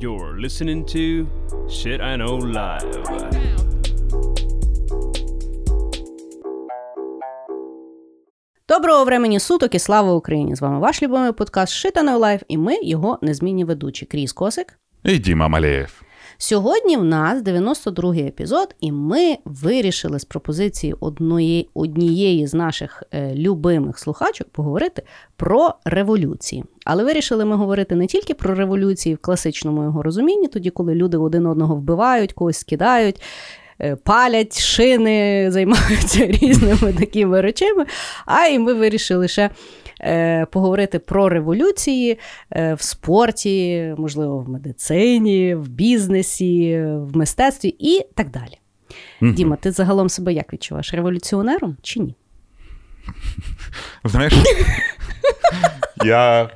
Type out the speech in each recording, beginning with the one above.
You're listening to Shit I Know Live. Доброго времені суток і слава Україні! З вами ваш любимий подкаст Shit I Know Live, і ми його незмінні ведучі Кріс Косик. І Діма Малеєв. Сьогодні в нас 92-й епізод, і ми вирішили з пропозиції одної, однієї з наших е, любимих слухачок поговорити про революції. Але вирішили ми говорити не тільки про революції в класичному його розумінні, тоді, коли люди один одного вбивають, когось скидають. Е, Палять шини, займаються різними такими речами. А і ми вирішили ще е, поговорити про революції е, в спорті, можливо, в медицині, в бізнесі, в мистецтві і так далі. Мгм. Діма, ти загалом себе як відчуваєш? Революціонером чи ні? Знаєш, я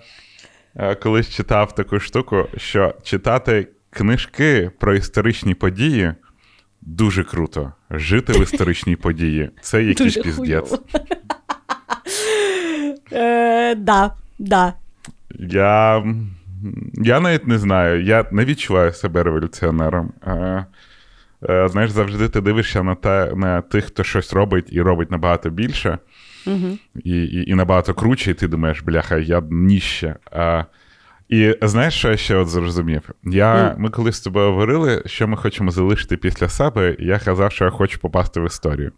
колись читав таку штуку, що читати книжки про історичні події дуже круто. Жити в історичній події це якийсь піздець. Е, да, да. Я, я навіть не знаю, я не відчуваю себе революціонером. Е, е, знаєш, завжди ти дивишся на, те, на тих, хто щось робить і робить набагато більше. І, і, і набагато круче, і ти думаєш, бляха, я ніще. А, і знаєш, що я ще от зрозумів? Я, Mm. Ми колись з тобою говорили, що ми хочемо залишити після себе, і я казав, що я хочу попасти в історію.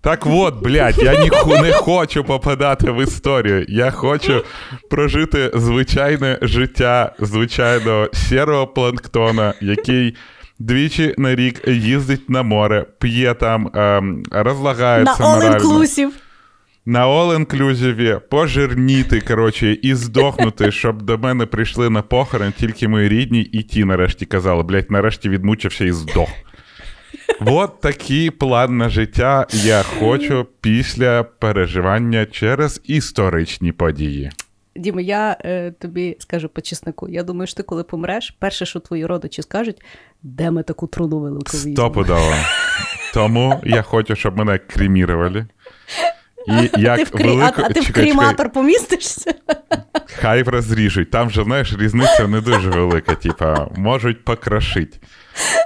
Так от, блядь, я ніху не хочу попадати в історію. Я хочу прожити звичайне життя звичайного сірого планктона, який двічі на рік їздить на море, п'є там, ем, На all морально inclusive. На all-inclusive, пожирніти, коротше, і здохнути, щоб до мене прийшли на похорон тільки мої рідні, і ті нарешті казали, блядь, нарешті відмучився і здох. От такий план на життя я хочу після переживання через історичні події. Діма, я е, тобі скажу по чеснику. Я думаю, що ти коли помреш, перше, що твої родичі скажуть, де ми таку труну велику візьмемо. Стопудово. Тому я хочу, щоб мене кремірували. І як ти в, крі... велику... а, а ти в Чекай, чекай. помістишся? Хай розріжуть. Там же, знаєш, різниця не дуже велика, типа, можуть покрошити.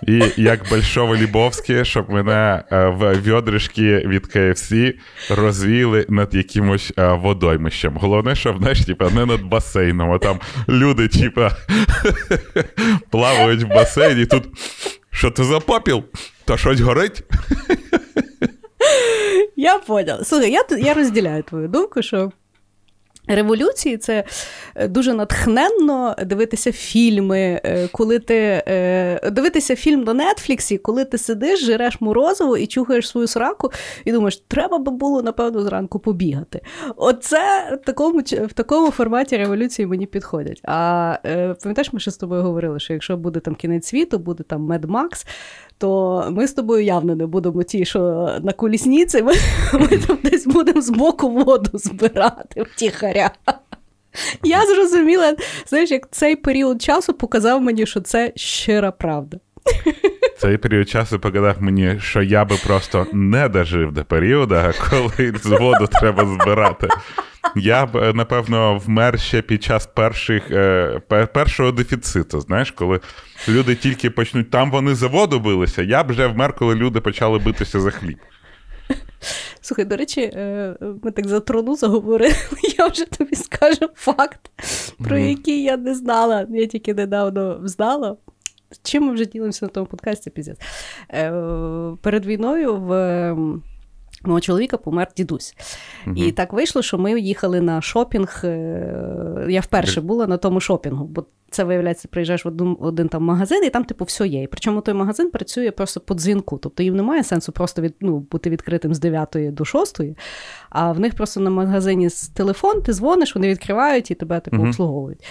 І як Большого Лібовське, щоб мене е, в відришки від КФС розвіяли над якимось е, водоймищем. Головне, щоб знаєш, типа, не над басейном, а там люди, типа, плавають в басейні. Тут що ти за попіл? Та щось горить? Я поняла. Слухай, я, я розділяю твою думку, що. Революції це е, дуже натхненно дивитися фільми, е, коли ти е, дивитися фільм на Нетфліксі, коли ти сидиш, жиреш морозиво і чухаєш свою сраку, і думаєш, треба би було, напевно, зранку побігати. Оце в такому, в такому форматі революції мені підходять. А пам'ятаєш, ми ще з тобою говорили, що якщо буде там кінець світу, буде там Мед Макс, то ми з тобою явно не будемо ті, що на колісниці, ми, ми там десь будемо з боку воду збирати втіхаря. Я зрозуміла, знаєш, як цей період часу показав мені, що це щира правда. Цей період часу показав мені, що я би просто не дожив до періоду, коли з воду треба збирати. Я б, е, напевно, вмер ще під час перших, е, першого дефіциту. Знаєш, коли люди тільки почнуть, там вони за воду билися, я б вже вмер, коли люди почали битися за хліб. Слухай, до речі, е, ми так за трону заговорили. Я вже тобі скажу факт, про який я не знала. Я тільки недавно знала. Чим ми вже ділимося на тому подкасті, піздець. Е, Перед війною в ем, мого чоловіка помер дідусь. І так вийшло, що ми їхали на шопінг. е, Я вперше була на тому шопінгу, бо це виявляється, приїжджаєш в один, один там магазин, і там, типу, все є. І причому той магазин працює просто по дзвінку. Тобто їм немає сенсу просто від, ну, бути відкритим з 9 до 6, а в них просто на магазині з телефон, ти дзвониш, вони відкривають і тебе типу, Мгм. обслуговують.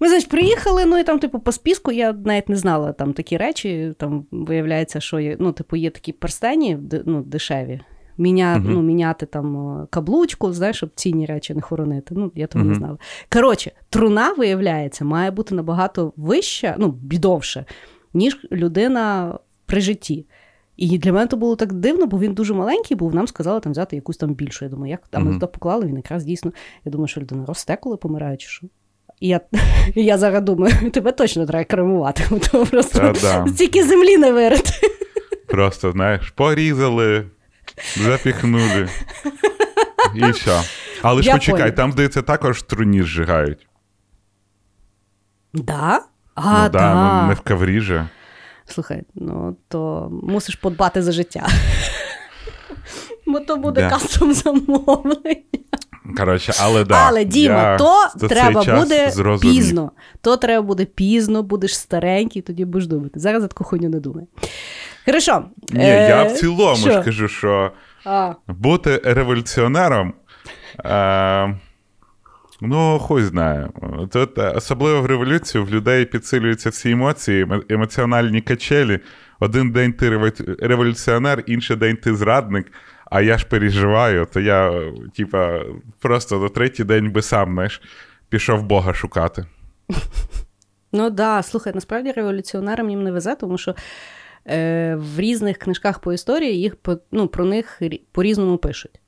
Ми, значить, приїхали, ну і там, типу, по списку я навіть не знала там такі речі. Там виявляється, що є, ну, типу, є такі перстені ну, дешеві. Міня, Мгм. ну, міняти там каблучку, знаєш, щоб цінні речі не хоронити. Ну, я того не знала. Коротше, труна, виявляється, має бути набагато вища, ну, бідовше, ніж людина при житті. І для мене то було так дивно, бо він дуже маленький був. Нам сказали там взяти якусь там більшу. Я думаю, як там ми Мгм. туди поклали, він якраз дійсно. Я думаю, що людина росте, коли помирає, чи що. І я, і я зараз думаю, тебе точно треба кремувати, то просто Та-да. стільки землі не вирити. Просто, знаєш, порізали, запіхнули. І все. Але ж Я почекай, поняла. там, здається, також труні зжигають. Да? А, ну, да, да. ну, не в каврі же. Слухай, ну то мусиш подбати за життя. Бо то буде Да. кастом замовлення. Коротше, але да. Але Діма, я то треба буде зрозумів. пізно. То треба буде пізно, будеш старенький, тоді будеш думати. Зараз за таку хуйню не думай. Хорошо. Ні, Е, я в цілому що? ж кажу, що А, бути революціонером. Е, ну, хуй знає. Тут е, особливо в революцію в людей підсилюються всі емоції, емоціональні качелі. Один день ти революціонер, інший день ти зрадник, а я ж переживаю, то я, е, типа, просто на третій день би сам, знаєш, пішов Бога шукати. ну да, слухай, насправді революціонерам їм не везе, тому що е, в різних книжках по історії їх ну, про них по-різному пишуть.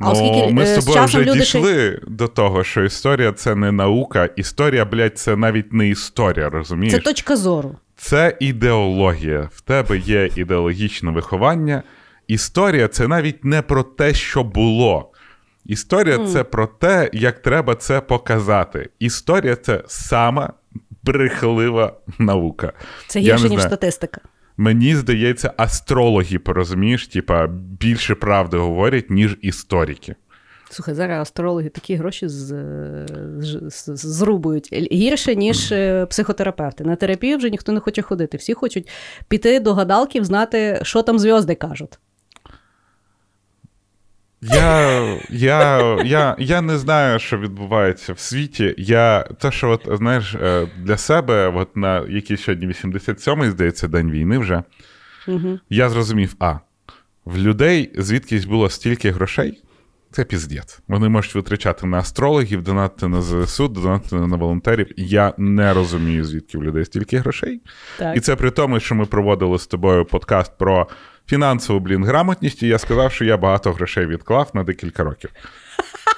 А Ну, оскільки, ми е, з з тобою вже люди ще- дійшли до того, що історія це не наука, історія, блядь, це навіть не історія, розумієш? Це точка зору. Це ідеологія. В тебе є ідеологічне виховання. Історія це навіть не про те, що було. Історія це про те, як треба це показати. Історія це сама брехлива наука. Це гірше, ніж статистика. Мені здається, астрологи, порозумієш, типа більше правди говорять, ніж історики. Слухай, зараз астрологи такі гроші з, з, з- зрубують гірше, ніж е, психотерапевти. На терапію вже ніхто не хоче ходити. Всі хочуть піти до гадалків, знати, що там зв'язки кажуть. Я, я, я, я не знаю, що відбувається в світі. Я те, що от, знаєш, е, для себе, от на який сьогодні 87-й, здається, день війни вже, Угу. я зрозумів: а в людей звідкись було стільки грошей. Це піздець. Вони можуть витрачати на астрологів, донатити на ЗСУ, донатити на волонтерів. Я не розумію, звідки в людей стільки грошей. Так. І це при тому, що ми проводили з тобою подкаст про фінансову блін грамотність, і я сказав, що я багато грошей відклав на декілька років.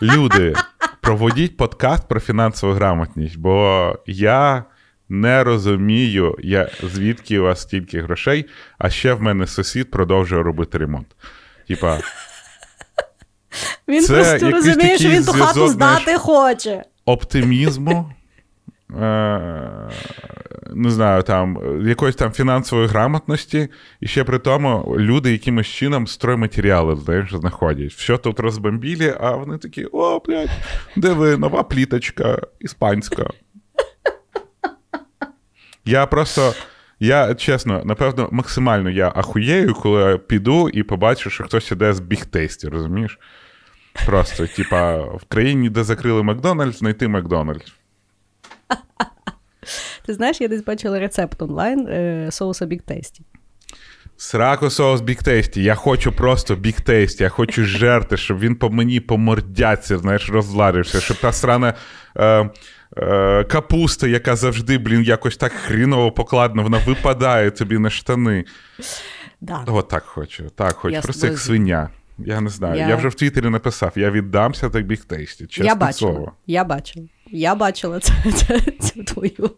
Люди, проводіть подкаст про фінансову грамотність, бо я не розумію, я, звідки у вас стільки грошей, а ще в мене сусід продовжує робити ремонт. Типа, Він Це просто розуміє, що він ту хату здати хоче. оптимізму. Е, не знаю, там якоїсь там фінансової грамотності, і ще при тому люди якимось чином стройматеріали знаєш, знаходять. Все тут розбомбілі, а вони такі: о, блядь, диви, нова пліточка, іспанська. Я просто. Я чесно, напевно, максимально я ахуєю, коли я піду і побачу, що хтось іде з бігтесті, розумієш? Просто, типа, в країні, де закрили Макдональдс, знайти Макдональдс. Ти знаєш, я десь бачила рецепт онлайн е, соуса Big Tasty. Срако соус Big Tasty. Я хочу просто Big Tasty. Я хочу жерти, щоб він по мені по мордяці, знаєш, розладився, щоб та срана е, е, капуста, яка завжди, блін, якось так хріново покладена, вона випадає тобі на штани. Да. От так хочу. Так хочу. Я просто як свиня. Я не знаю. Я... Я- вже в Твіттері написав: я віддамся так Big Tasty. Чесне я бачила. слово. Я бачила. Я бачила це, це, цю твою.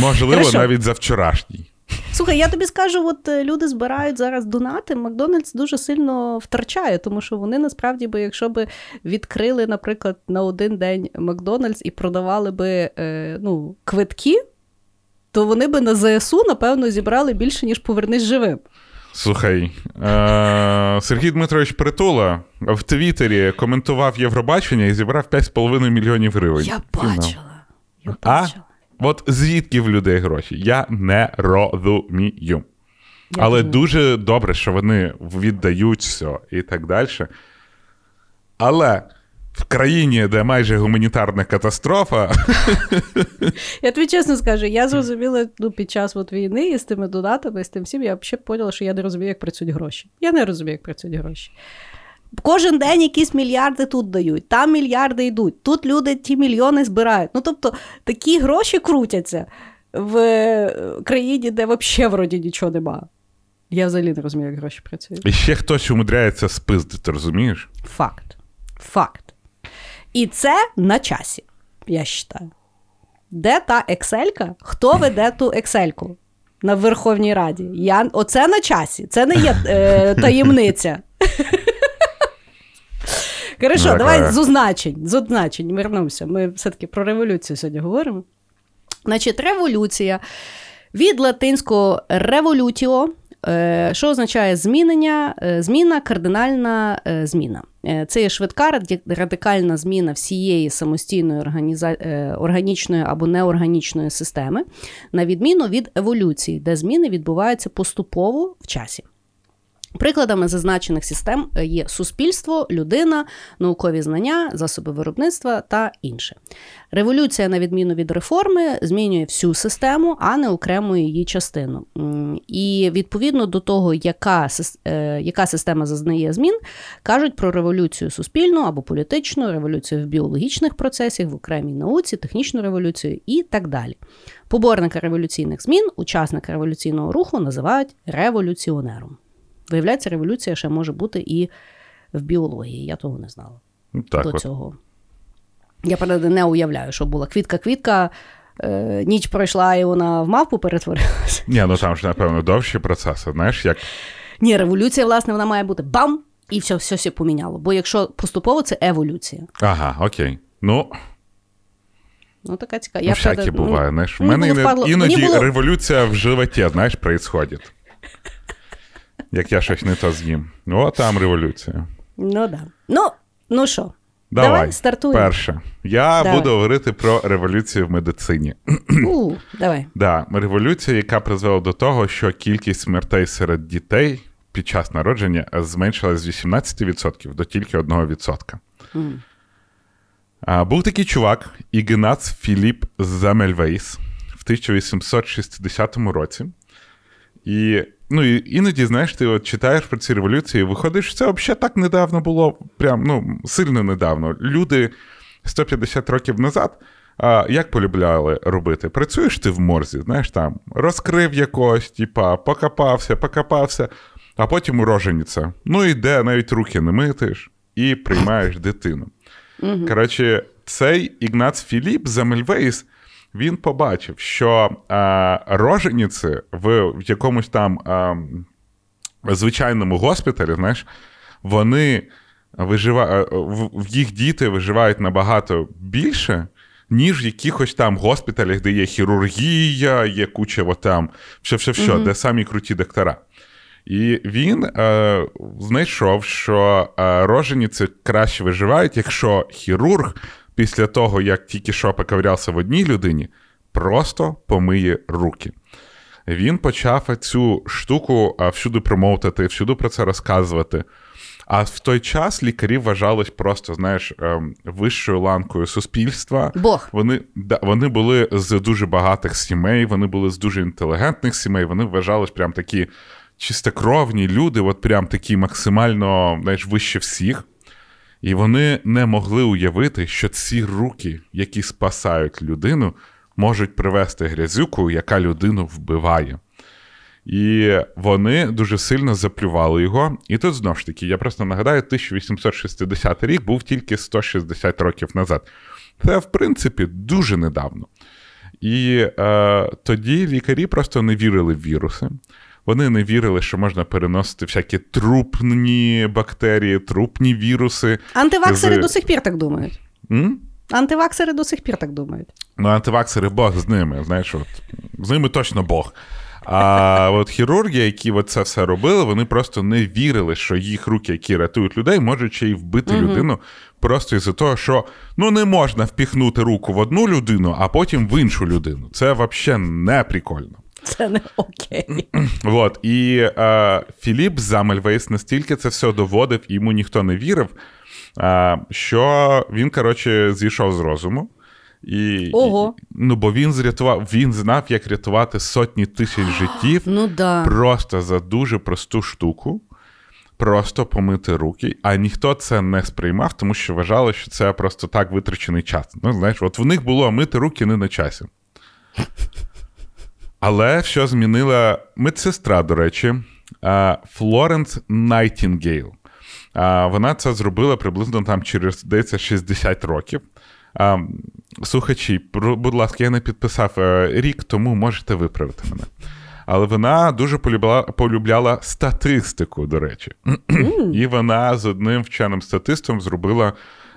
Можливо, Хорошо. навіть за вчорашній. Слухай, я тобі скажу, от е, люди збирають зараз донати. Макдональдс дуже сильно втрачає, тому що вони насправді би, якщо би відкрили, наприклад, на один день Макдональдс і продавали би е, ну, квитки, то вони би на ЗСУ, напевно, зібрали більше, ніж повернись живим. Слухай, е- Сергій Дмитрович Притула в Твіттері коментував Євробачення і зібрав 5,5 мільйонів гривень. Я бачила. Я А? От звідки в людей гроші? Я не розумію. Я Але думаю. дуже добре, що вони віддають все і так далі. Але в країні, де майже гуманітарна катастрофа, Я тобі чесно скажу, я зрозуміла ну, під час от війни і з тими донатами, і з тим всім, я взагалі поняла, що я не розумію, як працюють гроші. Я не розумію, як працюють гроші. Кожен день якісь мільярди тут дають, там мільярди йдуть, тут люди ті мільйони збирають. Ну тобто такі гроші крутяться в е, країні, де взагалі вроді нічого нема. Я взагалі не розумію, як гроші працюють. і ще хтось умудряється спиздити, розумієш? Факт. Факт. І це на часі. я вважаю. Де та Екселька? Хто веде ту Ексельку на Верховній Раді? Я... Оце на часі. Це не є е, таємниця. Хорошо, давай з означень. З означень вернемося. Ми все-таки про революцію сьогодні говоримо. Значить, революція від латинського револютіо, що означає змінення, е, зміна, кардинальна е, зміна. Е, Це є швидка радикальна зміна всієї самостійної організа... е, органічної або неорганічної системи, на відміну від еволюції, де зміни відбуваються поступово в часі. Прикладами зазначених систем е, є суспільство, людина, наукові знання, засоби виробництва та інше. Революція, на відміну від реформи, змінює всю систему, а не окрему її частину. І відповідно до того, яка, е, яка система зазнає змін, кажуть про революцію суспільну або політичну, революцію в біологічних процесах, в окремій науці, технічну революцію і так далі. Поборника революційних змін, учасника революційного руху називають революціонером. Виявляється, революція ще може бути і в біології. Я того не знала Ну, Так, до от. цього. Я правда не уявляю, що була квітка-квітка, е, ніч пройшла, і вона в мавпу перетворилася. Ні, ну там ж, напевно, довші процеси. Знаєш, як Ні, революція, власне, вона має бути бам! І все, все, все поміняло. Бо якщо поступово, це еволюція. ага, окей. Ну, Ну, така цікава. ну всяке ну, буває. Знаєш, в мене було впадло- іноді революція в животі, знаєш, происходить. Як я щось не то з'їм. Ну, там революція. Ну, да. Ну, ну що, Давай, Давай, стартуємо. Перше. Я Давай. буду говорити про революцію в медицині. У, давай. Да, революція, яка призвела до того, що кількість смертей серед дітей під час народження зменшилась з 18% до тільки 1%. Мгм. А, був такий чувак, Ігнац Філіп Замельвейс в 1860 році. І, ну, і іноді, знаєш, ти от читаєш про ці революції, виходиш, що це взагалі так недавно було, прям ну, сильно недавно. Люди 150 років назад. А, як полюбляли робити? Працюєш ти в морзі, знаєш, там розкрив якогось, типа, покопався, покопався, а потім уроженіця. Ну і де навіть руки не митиш і приймаєш дитину. Коротше, цей Ігнац Філіп Замельвейс, він побачив, що а, роженіці в, в якомусь там а, звичайному госпіталі, знаєш, вони вижива... в, в їх діти виживають набагато більше, ніж в якихось там госпіталях, де є хірургія, є куча от там, все-все-все, де самі круті доктора. І він е, знайшов, що е, роженіці краще виживають, якщо хірург після того, як тільки що поковырявся в одній людині, просто помиє руки. Він почав цю штуку всюди промовтати, всюди про це розказувати. А в той час лікарі вважались просто, знаєш, ем, вищою ланкою суспільства. Бог. Вони, да, вони були з дуже багатих сімей, вони були з дуже інтелігентних сімей, вони вважались прям такі чистокровні люди, от прям такі максимально знаєш, вище всіх. І вони не могли уявити, що ці руки, які спасають людину, можуть привести грязюку, яка людину вбиває. І вони дуже сильно заплювали його. І тут знову ж таки, я просто нагадаю, 1860 рік був тільки 160 років назад. Це, в принципі, дуже недавно. І е, тоді лікарі просто не вірили в віруси. Вони не вірили, що можна переносити всякі трупні бактерії, трупні віруси. Антиваксери З- до сих пір так думають. М? Антиваксери до сих пір так думають. Ну, антиваксери Бог з ними, знаєш, от, з ними точно Бог. А от хірурги, які от це все робили, вони просто не вірили, що їх руки, які рятують людей, можуть ще й вбити людину просто із-за того, що ну не можна впіхнути руку в одну людину, а потім в іншу людину. Це взагалі не прикольно. Це не окей. От, і е, Філіп Замельвейс настільки це все доводив, і йому ніхто не вірив, е, що він, коротше, зійшов з розуму. І, Ого. і- ну, бо він зрятував, він знав, як рятувати сотні тисяч життів Ну да. просто за дуже просту штуку. Просто помити руки, а ніхто це не сприймав, тому що вважали, що це просто так витрачений час. Ну, знаєш, от в них було мити руки не на часі. Але що змінила медсестра, до речі, Флоренс Найтінгейл. Вона це зробила приблизно там через здається, 60 років. Слухачі, будь ласка, я не підписав е, рік, тому можете виправити мене. Але вона дуже полюбляла полюбляла статистику, до речі. І вона з одним вченим статистом зробила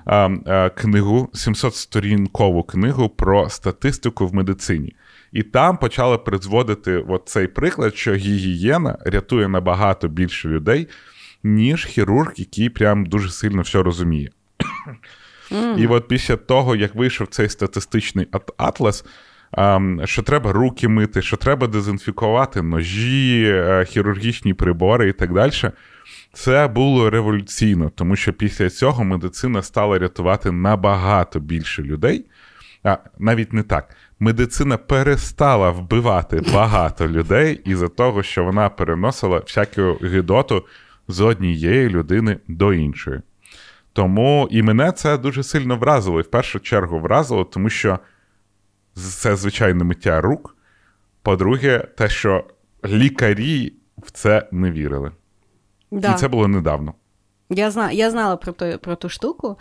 а, а, книгу, 700-сторінкову книгу про статистику в медицині. І там почали призводити от цей приклад, що гігієна рятує набагато більше людей, ніж хірург, який прям дуже сильно все розуміє. Mm. І от після того, як вийшов цей статистичний атлас, що треба руки мити, що треба дезінфікувати ножі, е, хірургічні прибори і так далі. Це було революційно, тому що після цього медицина стала рятувати набагато більше людей. А навіть не так. Медицина перестала вбивати багато людей із-за того, що вона переносила всяку гидоту з однієї людини до іншої. Тому і мене це дуже сильно вразило. І в першу чергу вразило, тому що це звичайне миття рук. По-друге, те, що лікарі в це не вірили. Да. І це було недавно. Я зна, я знала про ту, про ту штуку,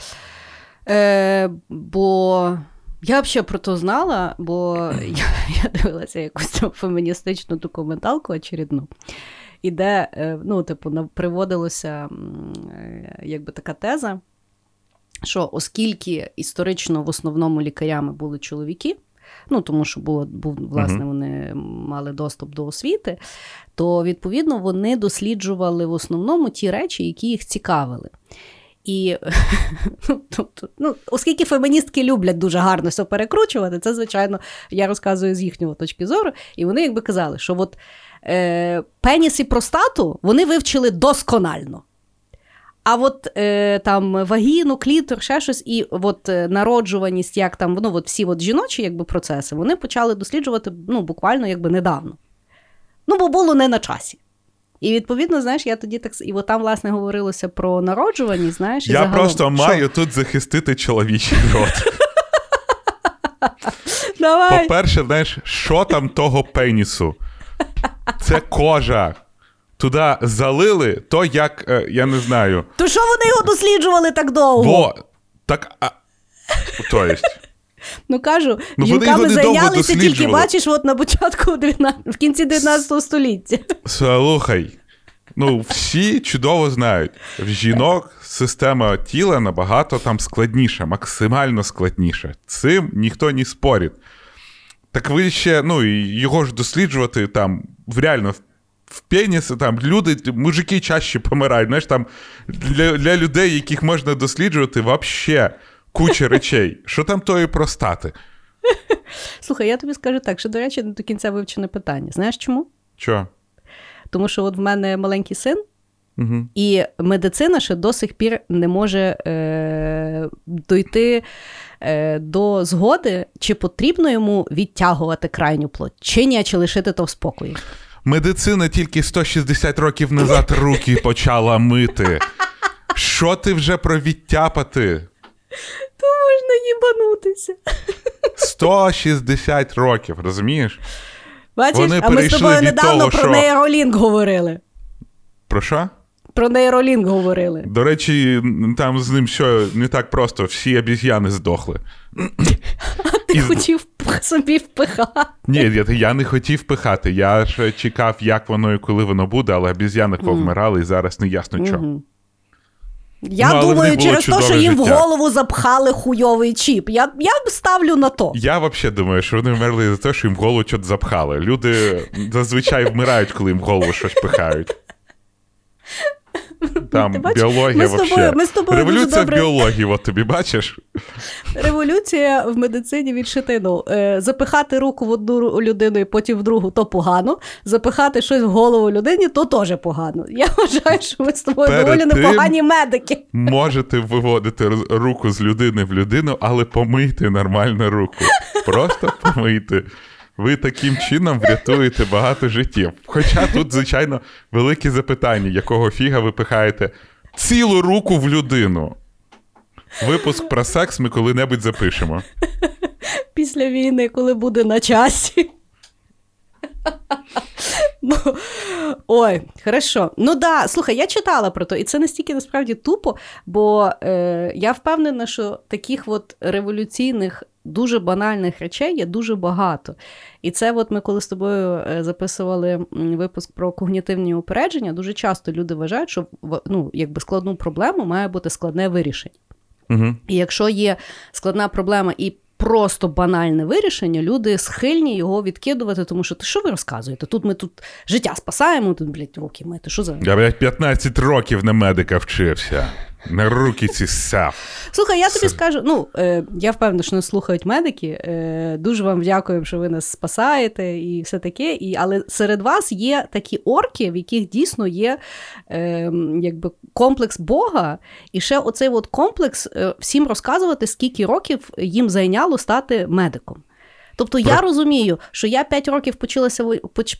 Е, бо я взагалі про то знала, бо я я дивилася якусь там феміністичну документалку очередну, і де е, ну, типу, приводилася е, якби така теза, що оскільки історично в основному лікарями були чоловіки, ну тому що було, був, власне, вони мали доступ до освіти, то відповідно вони досліджували в основному ті речі, які їх цікавили. І ну, тобто, ну, оскільки феміністки люблять дуже гарно все перекручувати, це, звичайно, я розказую з їхнього точки зору, і вони якби казали, що от е, пеніс і простату вони вивчили досконально. А от е, там вагіну, клітор, ще щось, і от е, народжуваність, як там ну, от всі от жіночі якби, процеси, вони почали досліджувати ну, буквально якби недавно. Ну, бо було не на часі. І відповідно, знаєш, я тоді так і от там, власне, говорилося про народжуваність, знаєш, і я загалом, просто маю тут захистити чоловічий рот. Давай. По-перше, знаєш, що там того пенісу? Це кожа туди залили, то як, е, я не знаю. То що вони його досліджували так довго? Бо, так, а, то есть. Ну кажу, ну, жінками зайнялися тільки, бачиш, от на початку 19, в кінці 19 століття. Слухай, ну всі чудово знають, в жінок система тіла набагато там складніша, максимально складніша. Цим ніхто не спорить. Так ви ще, ну, його ж досліджувати там реально в пеніси, там люди, мужики чаще помирають. Знаєш, там для для людей, яких можна досліджувати, взагалі куча речей. Що там тої простати? Слухай, я тобі скажу так, що, до речі, до кінця вивчене питання. Знаєш чому? Що? Тому що от в мене маленький син, угу. і медицина ще до сих пір не може е, дойти е, до згоди, чи потрібно йому відтягувати крайню плоть, чи ні, чи лишити то в спокої. Медицина тільки 160 років назад руки почала мити. Що ти вже про відтяпати? То можна їбанутися. 160 років, розумієш? Бачиш, Вони а ми з тобою недавно того, про що... нейролінк говорили. Про що? Про нейролінк говорили. До речі, там з ним що не так просто, всі обіз'яни здохли. А ти І... хотів собі впихати? Ні, я, я не хотів впихати. Я ж чекав, як воно і коли воно буде, але обіз'яни повмирали, і зараз не ясно чого. Я ну, думаю, через те, що їм життя. в голову запхали хуйовий чіп. Я я ставлю на то. Я взагалі думаю, що вони вмерли за те, що їм в голову щось запхали. Люди зазвичай вмирають, коли їм в голову щось пихають. Там біологія ми з тобою, ми з тобою Революція добре... в біології, от тобі бачиш? Революція в медицині відшитину. Е, запихати руку в одну людину і потім в другу то погано. Запихати щось в голову людині то теж погано. Я вважаю, що ми з тобою Перед доволі непогані медики. Можете виводити руку з людини в людину, але помийте нормально руку. Просто помийте ви таким чином врятуєте багато життів. Хоча тут, звичайно, велике запитання, якого фіга ви пихаєте цілу руку в людину. Випуск про секс ми коли-небудь запишемо. Після війни, коли буде на часі. Ой, хорошо. Ну да, слухай, я читала про то, і це настільки насправді тупо, бо е, я впевнена, що таких от революційних, дуже банальних речей є дуже багато. І це, от ми коли з тобою е, записували випуск про когнітивні упередження, дуже часто люди вважають, що ну, якби складну проблему має бути складне вирішення. Угу. І якщо є складна проблема і просто банальне вирішення, люди схильні його відкидувати, тому що ти що ви розказуєте? Тут ми тут життя спасаємо, тут, блядь, руки мити. Що за Я, блядь, 15 років на медика вчився. На руки ці сяв. Слухай, я тобі скажу. Ну е, я впевнена, що нас слухають медики. Е, Дуже вам дякую, що ви нас спасаєте і все таке. І, Але серед вас є такі орки, в яких дійсно є е, якби комплекс Бога, і ще оцей от комплекс е, всім розказувати, скільки років їм зайняло стати медиком. Тобто я розумію, що я 5 років почилася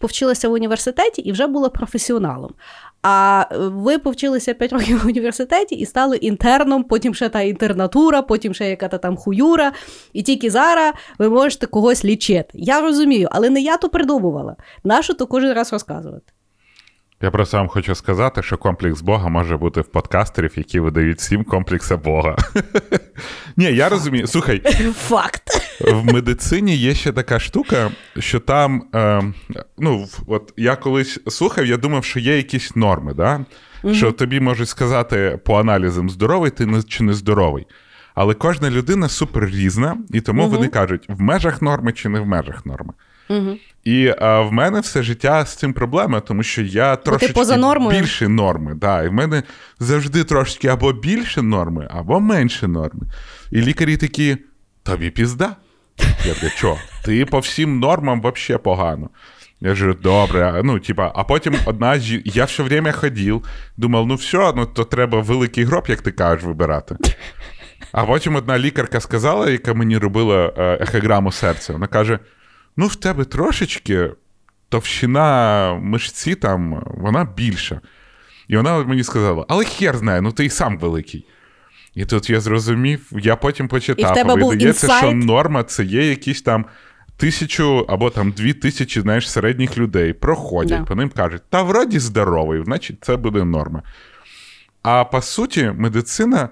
повчилася в університеті і вже була професіоналом. А ви повчилися 5 років в університеті і стали інтерном, потім ще та інтернатура, потім ще яка-то там хуюра. І тільки зараз ви можете когось лічити. Я розумію, але не я то придумувала. Нащо то кожен раз розказувати? Я просто вам хочу сказати, що комплекс Бога може бути в подкастерів, які видають всім комплекса Бога. Ні, я розумію. Слухай, факт. В медицині є ще така штука, що там, е, ну, от я колись слухав, я думав, що є якісь норми, да? Угу. що тобі можуть сказати по аналізам, здоровий ти чи не здоровий. Але кожна людина супер різна, і тому угу. вони кажуть, в межах норми чи не в межах норми. Угу. І а, в мене все життя з цим проблема, тому що я трошки більше норми. Да, І в мене завжди трошки або більше норми, або менше норми. І лікарі такі: тобі пізда. Я кажу, що? Ти по всім нормам взагалі погано. Я кажу, добре, ну, типа, а потім одна жі... я все время ходив, думав, ну все, ну то треба великий гроб, як ти кажеш, вибирати. А потім одна лікарка сказала, яка мені робила е, ехограму серця, вона каже: ну, в тебе трошечки товщина мишці там, вона більша. І вона мені сказала, але хер знає, ну ти і сам великий. І тут я зрозумів, я потім почитав, і видається, що норма це є якісь там тисячу або там дві тисячі знаєш, середніх людей проходять, да. по ним кажуть, та вроді здоровий, значить це буде норма. А по суті, медицина,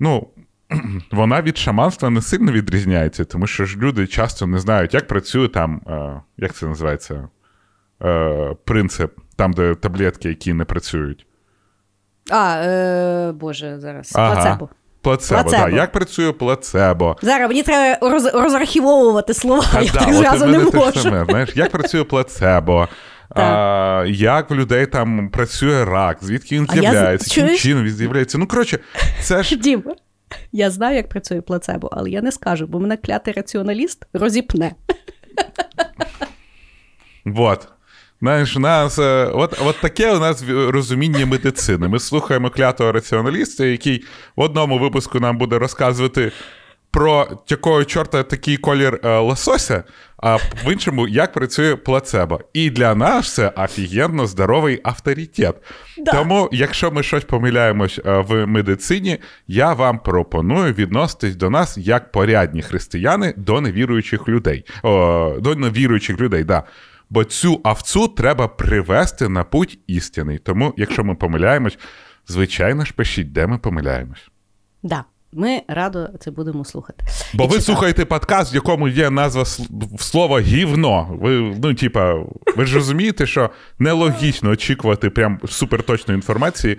ну. Вона від шаманства не сильно відрізняється, тому що ж люди часто не знають, як працює там, е, як це називається, е, принцип, там, де таблетки, які не працюють. А, е, Боже, зараз. Ага. Плацебо. Плацебо, плацебо. Да. Як працює плацебо? Зараз мені треба роз, розархівовувати слова. А, я да, так зразу не можу. Саме, знаєш, Як працює плацебо? А, Як в людей там працює рак, звідки він з'являється, яким чином він з'являється. Ну, коротше, це ж. Дім, я знаю, як працює плацебо, але я не скажу, бо мене клятий раціоналіст розіпне. Вот. Знаєш, у нас е, от от таке у нас розуміння медицини. Ми слухаємо клятого раціоналіста, який в одному випуску нам буде розказувати про якого чорта такий колір е, лосося, а в іншому, як працює плацебо. І для нас це офігенно здоровий авторитет. Да. Тому, якщо ми щось помиляємось е, в медицині, я вам пропоную відноситись до нас як порядні християни до невіруючих людей. О, До невіруючих людей, да. Бо цю авцу треба привести на путь істинний. Тому, якщо ми помиляємось, звичайно ж пишіть, де ми помиляємось. Да. Ми радо це будемо слухати. Бо І ви читати. слухаєте подкаст, в якому є назва слова гівно. Ви ну, типа, ви ж розумієте, що нелогічно очікувати прям суперточної інформації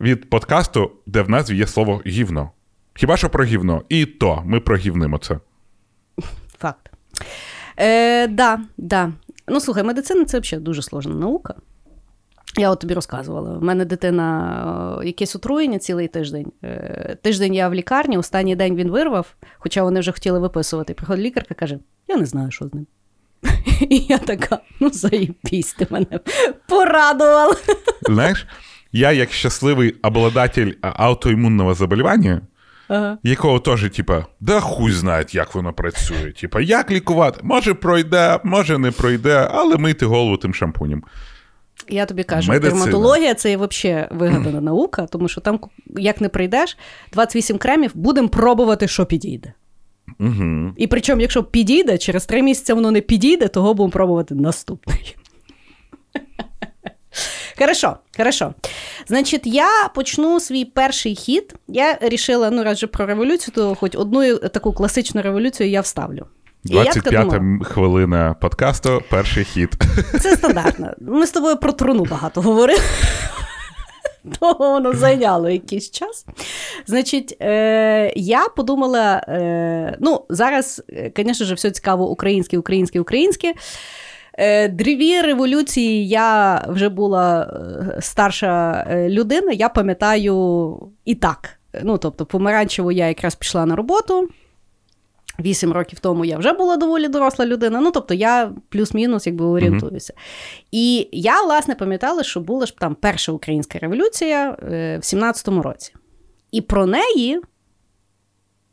від подкасту, де в назві є слово гівно. Хіба що про гівно? І то ми прогівнимо це. Факт. Е, Да, да. Ну, слухай, медицина це взагалі дуже сложна наука. Я от тобі розказувала. У мене дитина е, якесь отруєння цілий тиждень. Е, тиждень я в лікарні, останній день він вирвав, хоча вони вже хотіли виписувати. Приходить лікарка каже: Я не знаю, що з ним. І я така, ну заєбісь, ти мене порадувала. Знаєш, я як щасливий обладатель аутоімунного заболівання, ага. якого теж, типа, да хуй знає, як воно працює. Типа, як лікувати? Може пройде, може не пройде, але мити голову тим шампунем. Я тобі кажу, Медицина. дерматологія це взагалі вигадана наука, тому що там, як не прийдеш, 28 кремів, будемо пробувати, що підійде. Угу. І причому, якщо підійде, через три місяці воно не підійде, того будемо пробувати наступний. Хорошо, хорошо. Значить, я почну свій перший хід. Я рішила, ну, радше про революцію, то хоч одну таку класичну революцію я вставлю. 25 хвилина подкасту, перший хід. Це стандартно. Ми з тобою про труну багато говорили. Того воно зайняло якийсь час. Значить, е, я подумала: е, ну, зараз, звісно ж, все цікаво українське, українське, українське. Е, Древі революції я вже була е, старша е, людина, я пам'ятаю і так. Ну, тобто, помаранчево я якраз пішла на роботу. Вісім років тому я вже була доволі доросла людина. Ну, тобто, я плюс-мінус якби орієнтуюся. Mm-hmm. І я, власне, пам'ятала, що була ж там перша українська революція в 17-му році. І про неї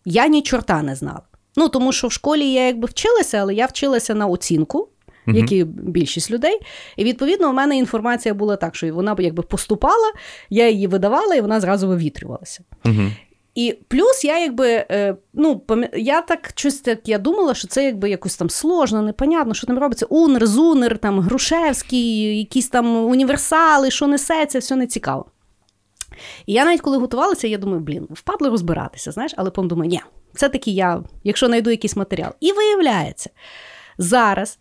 я ні чорта не знала. Ну, тому що в школі я якби вчилася, але я вчилася на оцінку uh як і більшість людей. І відповідно у мене інформація була так, що вона якби поступала, я її видавала, і вона зразу вивітрювалася. uh І плюс я якби, е, ну, я так щось так я думала, що це якби якось там сложно, непонятно, що там робиться. Унер, Зунер, там Грушевський, якісь там універсали, що несеться, все не цікаво. І я навіть коли готувалася, я думаю, блін, впадло розбиратися, знаєш, але потім думаю, ні, все-таки я, якщо знайду якийсь матеріал. І виявляється, зараз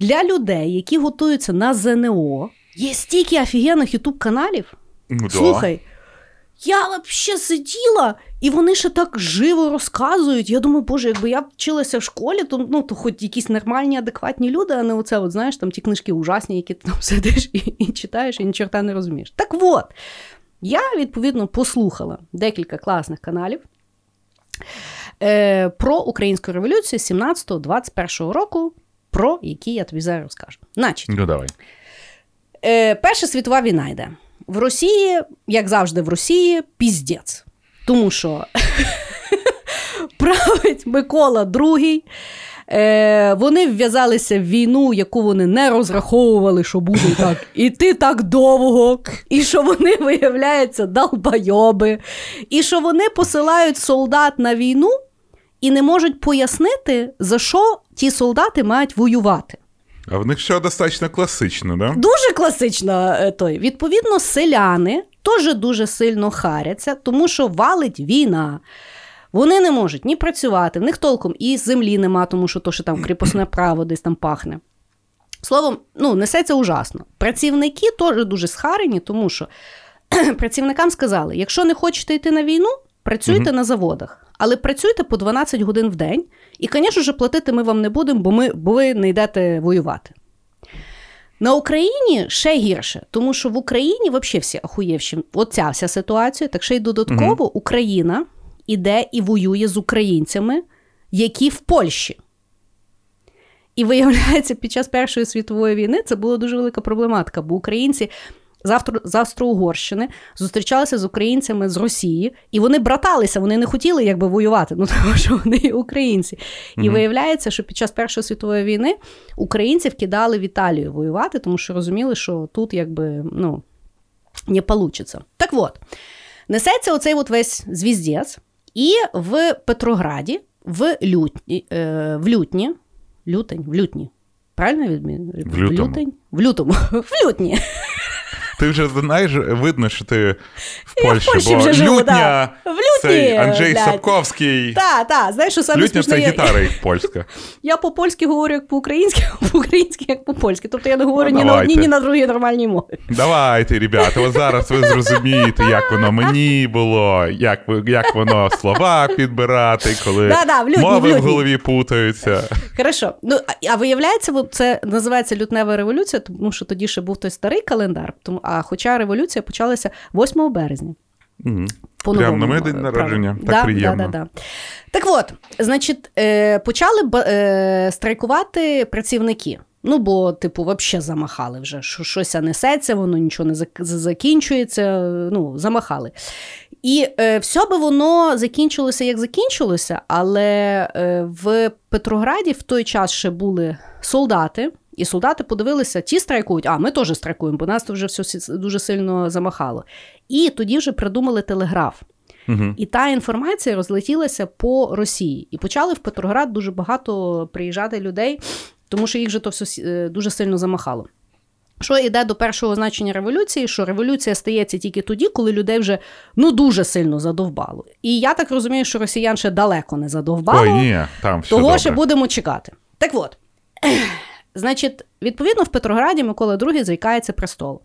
для людей, які готуються на ЗНО, є стільки офігенних ютуб каналів. Ну, Слухай, я взагалі сиділа, і вони ще так живо розказують. Я думаю, боже, якби я вчилася в школі, то ну, то хоч якісь нормальні, адекватні люди, а не оце, от, знаєш, там ті книжки ужасні, які ти там сидиш і, і читаєш, і ні чорта не розумієш. Так от, я, відповідно, послухала декілька класних каналів. Е, про українську революцію 17-21 року про які я тобі зараз розкажу. Значить, ну, давай. Е, Перша світова війна йде. В Росії, як завжди, в Росії, піздець. Тому що править Микола II. Е, Вони вв'язалися в війну, яку вони не розраховували, що буде так іти так довго, і що вони виявляються долбойоби, і що вони посилають солдат на війну і не можуть пояснити, за що ті солдати мають воювати. А в них все достатньо класично, да? Дуже класично е, той. Відповідно, селяни теж дуже сильно харяться, тому що валить війна. Вони не можуть ні працювати, в них толком і землі нема, тому що то, що там кріпосне право десь там пахне. Словом, ну, несеться ужасно. Працівники теж дуже схарені, тому що працівникам сказали: якщо не хочете йти на війну, працюйте угу. на заводах але працюйте по 12 годин в день, і, звісно ж, платити ми вам не будемо, бо ми, бо ви не йдете воювати. На Україні ще гірше, тому що в Україні взагалі всі ахуєвші. Оця вся ситуація, так ще й додатково угу. Україна іде і воює з українцями, які в Польщі. І виявляється, під час Першої світової війни це була дуже велика проблематика, бо українці з Австро-Угорщини зустрічалися з українцями з Росії, і вони браталися, вони не хотіли якби воювати, ну тому що вони українці. І mm виявляється, що під час Першої світової війни українців кидали в Італію воювати, тому що розуміли, що тут якби ну, не вийде. Так от, несеться оцей от весь звіздець, і в Петрограді, в Лютні, е, в Лютні, лютень, в лютні. Правильно я? В лютому. В лютень? В лютому. В лютні. Ти вже знаєш, видно, що ти в Польщі, в Польщі бо вже живу, лютня, да. В лютні, цей Анджей блядь. Сапковський. Так, так, знаєш, що саме Лютня це я- гітара їх польська. Я по-польськи говорю як по-українськи, а по-українськи як по-польськи. Тобто я не говорю Ну, ні, на одній, ні на другій нормальній мові. Давайте, ребята, от зараз ви зрозумієте, як воно мені було, як, як воно слова підбирати, коли Да-да, в лютні, мови в в голові путаються. Хорошо. Ну, а- а виявляється, це називається лютнева революція, тому що тоді ще був той старий календар, тому, а хоча революція почалася 8 березня. По Прямо на мій день народження. Так да, приємно. Да, да, да. Так от, значить, е, почали б- е, страйкувати працівники. Ну, бо, типу, взагалі замахали вже. Що щось несеться, воно нічого не закінчується. Ну, замахали. І е, все би воно закінчилося, як закінчилося, але е, в Петрограді в той час ще були солдати. І солдати подивилися, ті страйкують, а ми теж страйкуємо, бо нас то вже все дуже сильно замахало. І тоді вже придумали телеграф. Мгм. І та інформація розлетілася по Росії. І почали в Петроград дуже багато приїжджати людей, тому що їх же то все дуже сильно замахало. Що йде до першого значення революції, що революція стається тільки тоді, коли людей вже ну дуже сильно задовбало. І я так розумію, що росіян ще далеко не задовбало. Ой, ні, там все Того добре. ще будемо чекати. Так от, значить, відповідно, в Петрограді Микола II зрікається престолу.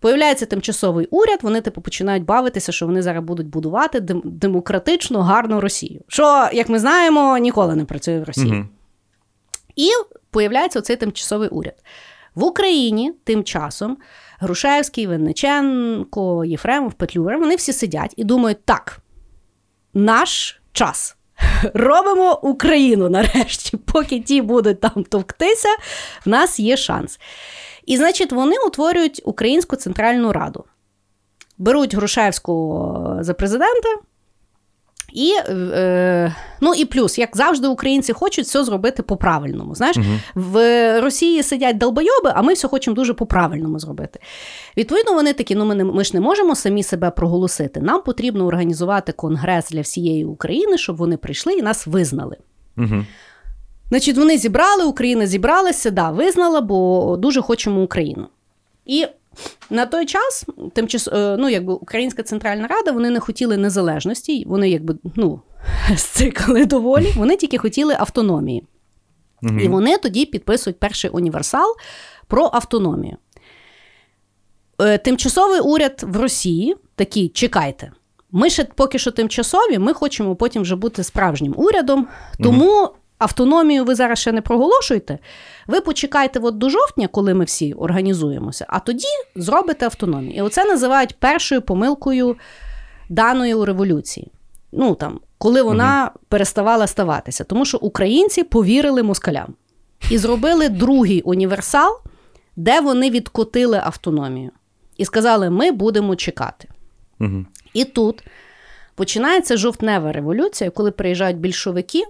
Появляється тимчасовий уряд, вони типу починають бавитися, що вони зараз будуть будувати дем- демократичну, гарну Росію. Що, як ми знаємо, ніколи не працює в Росії. Мгм. І появляється оцей тимчасовий уряд. В Україні тим часом Грушевський, Винниченко, Єфремов, Петлюра, вони всі сидять і думають: так, наш час. Робимо Україну нарешті, поки ті будуть там товктися, в нас є шанс. І, значить, вони утворюють Українську Центральну Раду. Беруть Грушевського за президента, і, е, ну і плюс, як завжди, українці хочуть все зробити по-правильному. Знаєш, в Росії сидять долбойоби, а ми все хочемо дуже по-правильному зробити. Відповідно, вони такі: ну ми, не, ми ж не можемо самі себе проголосити. Нам потрібно організувати конгрес для всієї України, щоб вони прийшли і нас визнали. Мгм. Значить, вони зібрали, Україна зібралася, да, визнала, бо дуже хочемо Україну. І на той час тимчас, е, ну, якби Українська Центральна Рада вони не хотіли незалежності, вони якби ну, зцикали доволі, вони тільки хотіли автономії. Мгм. І вони тоді підписують перший універсал про автономію. Е, Тимчасовий уряд в Росії такий, чекайте. Ми ще поки що тимчасові, ми хочемо потім вже бути справжнім урядом. Тому автономію ви зараз ще не проголошуєте. Ви почекайте от до жовтня, коли ми всі організуємося, а тоді зробите автономію. І оце називають першою помилкою даної у революції. Ну там, коли вона переставала ставатися, тому що українці повірили москалям і зробили другий універсал, де вони відкотили автономію. І сказали: ми будемо чекати. Мгм. І тут починається жовтнева революція, коли приїжджають більшовики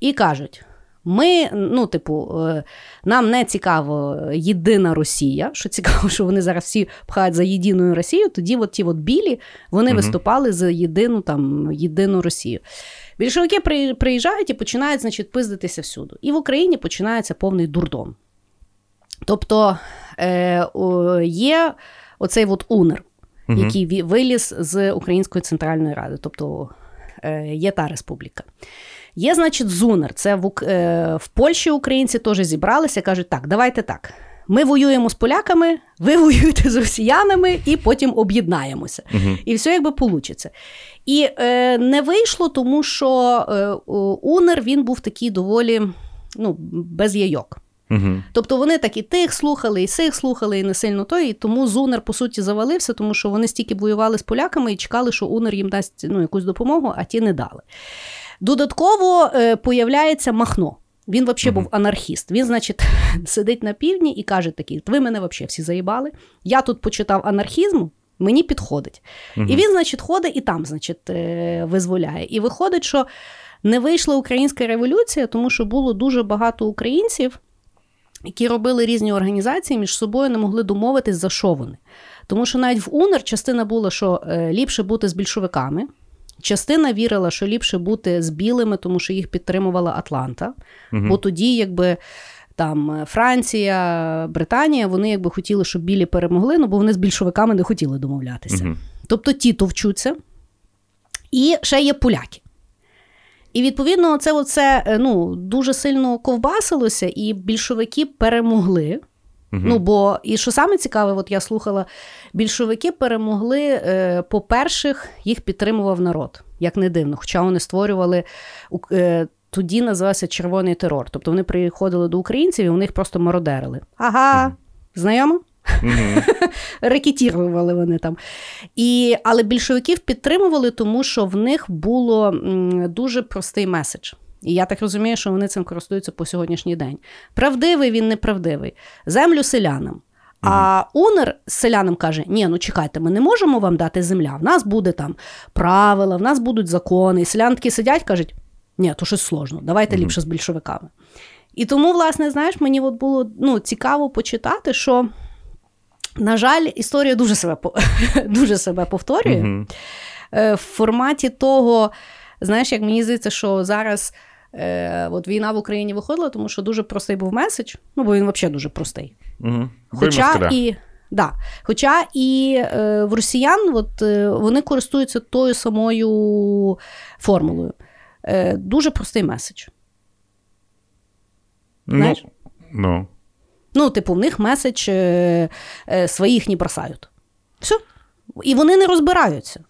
і кажуть: ми, ну, типу, е, нам не цікаво єдина Росія, що цікаво, що вони зараз всі пхають за єдиною Росією, тоді от ті от білі вони Мгм. виступали за єдину там єдину Росію. Більшовики приїжджають і починають, значить, пиздитися всюди. І в Україні починається повний дурдом. Тобто е, о, є оцей от УНР, Мгм. який виліз з Української центральної ради, тобто е, є та республіка. Є, значить, ЗУНР. Це в, е, в Польщі українці теж зібралися, кажуть, так, давайте так. Ми воюємо з поляками, ви воюєте з росіянами, і потім об'єднаємося. Мгм. І все якби получиться. І е, не вийшло, тому що е, УНР він був такий доволі ну, без яйок. Мгм. Тобто вони так і тих слухали, і сих слухали, і не сильно той. І тому Зунер, по суті, завалився, тому що вони стільки воювали з поляками і чекали, що Унер їм дасть ну, якусь допомогу, а ті не дали. Додатково е, появляється Махно. Він взагалі був анархіст. Він, значить, сидить на півдні і каже такий: ви мене взагалі всі заїбали. Я тут почитав анархізму, мені підходить. І він, значить, ходить і там, значить, е, визволяє. І виходить, що не вийшла українська революція, тому що було дуже багато українців, які робили різні організації, між собою не могли домовитись, за що вони. Тому що навіть в УНР частина була, що е, ліпше бути з більшовиками. Частина вірила, що ліпше бути з білими, тому що їх підтримувала Атланта. Мгм. Бо тоді, якби там е, Франція, Британія, вони якби хотіли, щоб білі перемогли, ну бо вони з більшовиками не хотіли домовлятися. Мгм. Тобто ті товчуться. І ще є поляки. І відповідно, це оце, е, ну, дуже сильно ковбасилося, і більшовики перемогли. Ну, бо, і що саме цікаве, от я слухала, більшовики перемогли, е, по-перших, їх підтримував народ, як не дивно. Хоча вони створювали е, тоді називався червоний терор. Тобто вони приходили до українців і у них просто мародерили. Ага, знайомо? Мгм. рекетірували вони там. І, але більшовиків підтримували, тому що в них було дуже простий меседж. І я так розумію, що вони цим користуються по сьогоднішній день. Правдивий він неправдивий. Землю селянам. А Унер з селянам каже: ні, ну чекайте, ми не можемо вам дати земля. В нас буде там правила, в нас будуть закони. І селяни такі сидять, кажуть, ні, то щось сложно, давайте ліпше з більшовиками. І тому, власне, знаєш, мені от було ну, цікаво почитати, що, на жаль, історія дуже себе, дуже себе повторює е, в форматі того, знаєш, як мені здається, що зараз е, от війна в Україні виходила, тому що дуже простий був меседж. Ну, бо він взагалі дуже простий. Угу. Хоча і, да, хоча і е, в росіян от, е, вони користуються тою самою формулою. Е, Дуже простий меседж. Знаєш? Ну, ну. Ну, типу, в них меседж е, е, своїх не бросають. Все. І вони не розбираються.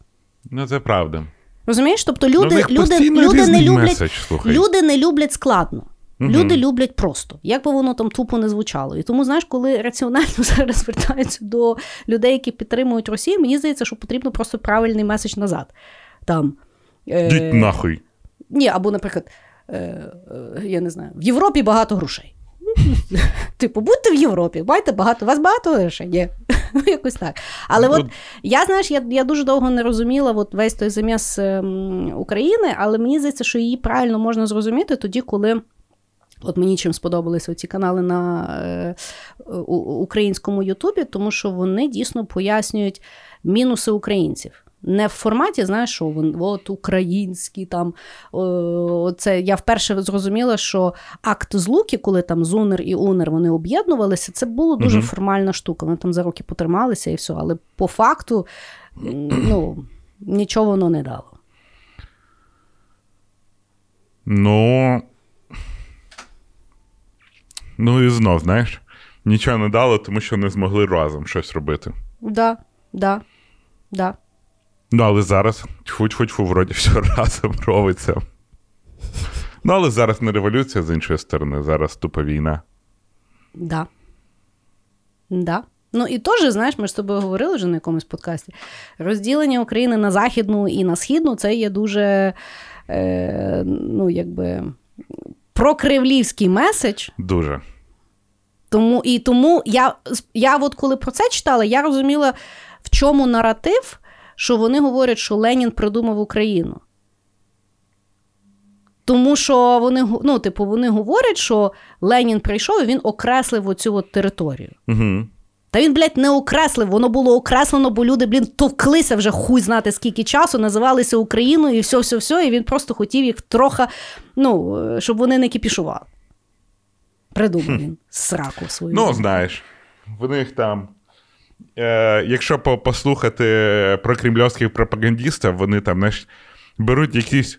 ну, це правда. Розумієш? Тобто Ну, люди, них люди, люди, не люблять, меседж, люди не люблять складно. Мгм. Люди люблять просто, як би воно там тупо не звучало. І тому, знаєш, коли раціонально зараз звертаються до людей, які підтримують Росію, мені здається, що потрібно просто правильний меседж назад. Там, е, Йдіть нахуй. Ні, або, наприклад, е, е, я не знаю, в Європі багато грошей. Типу, будьте в Європі, маєте багато, у вас багато грошей? Ні. Ну, Якось так. Але Ну, от я, знаєш, я, я дуже довго не розуміла от весь той заміс ем, України, але мені здається, що її правильно можна зрозуміти тоді, коли. От мені чим сподобалися ці канали на е, у- українському Ютубі, тому що вони дійсно пояснюють мінуси українців. Не в форматі, знаєш, що от українські там. О, це я вперше зрозуміла, що акт злуки, коли там Зунер і Унер вони об'єднувалися, це була дуже Мгм. формальна штука. Вони там за роки потрималися і все. Але по факту ну, нічого воно не дало. Ну. Ну і знов, знаєш, нічого не дало, тому що не змогли разом щось робити. Да, да, да. Ну, але зараз, тьфу-тьфу-тьфу, вроді все разом робиться. Ну, але зараз не революція з іншої сторони, зараз тупа війна. Да. Да. Ну і теж, знаєш, ми ж з тобою говорили вже на якомусь подкасті. Розділення України на західну і на східну це є дуже, е, ну, якби, прокривлівський меседж. Дуже. Тому, і тому я, я от коли про це читала, я розуміла, в чому наратив, що вони говорять, що Ленін придумав Україну. Тому що вони, ну, типу, вони говорять, що Ленін прийшов і він окреслив оцю от територію. Угу. Та він, блядь, не окреслив, воно було окреслено, бо люди, блін, товклися вже хуй знати скільки часу, називалися Україною і все, все, все, і він просто хотів їх трохи, ну, е, щоб вони не кіпішували. Придумав він сраку свою. Ну, знаєш, в них там. Е, якщо послухати про кремльовських пропагандистів, вони там, знаєш, беруть якийсь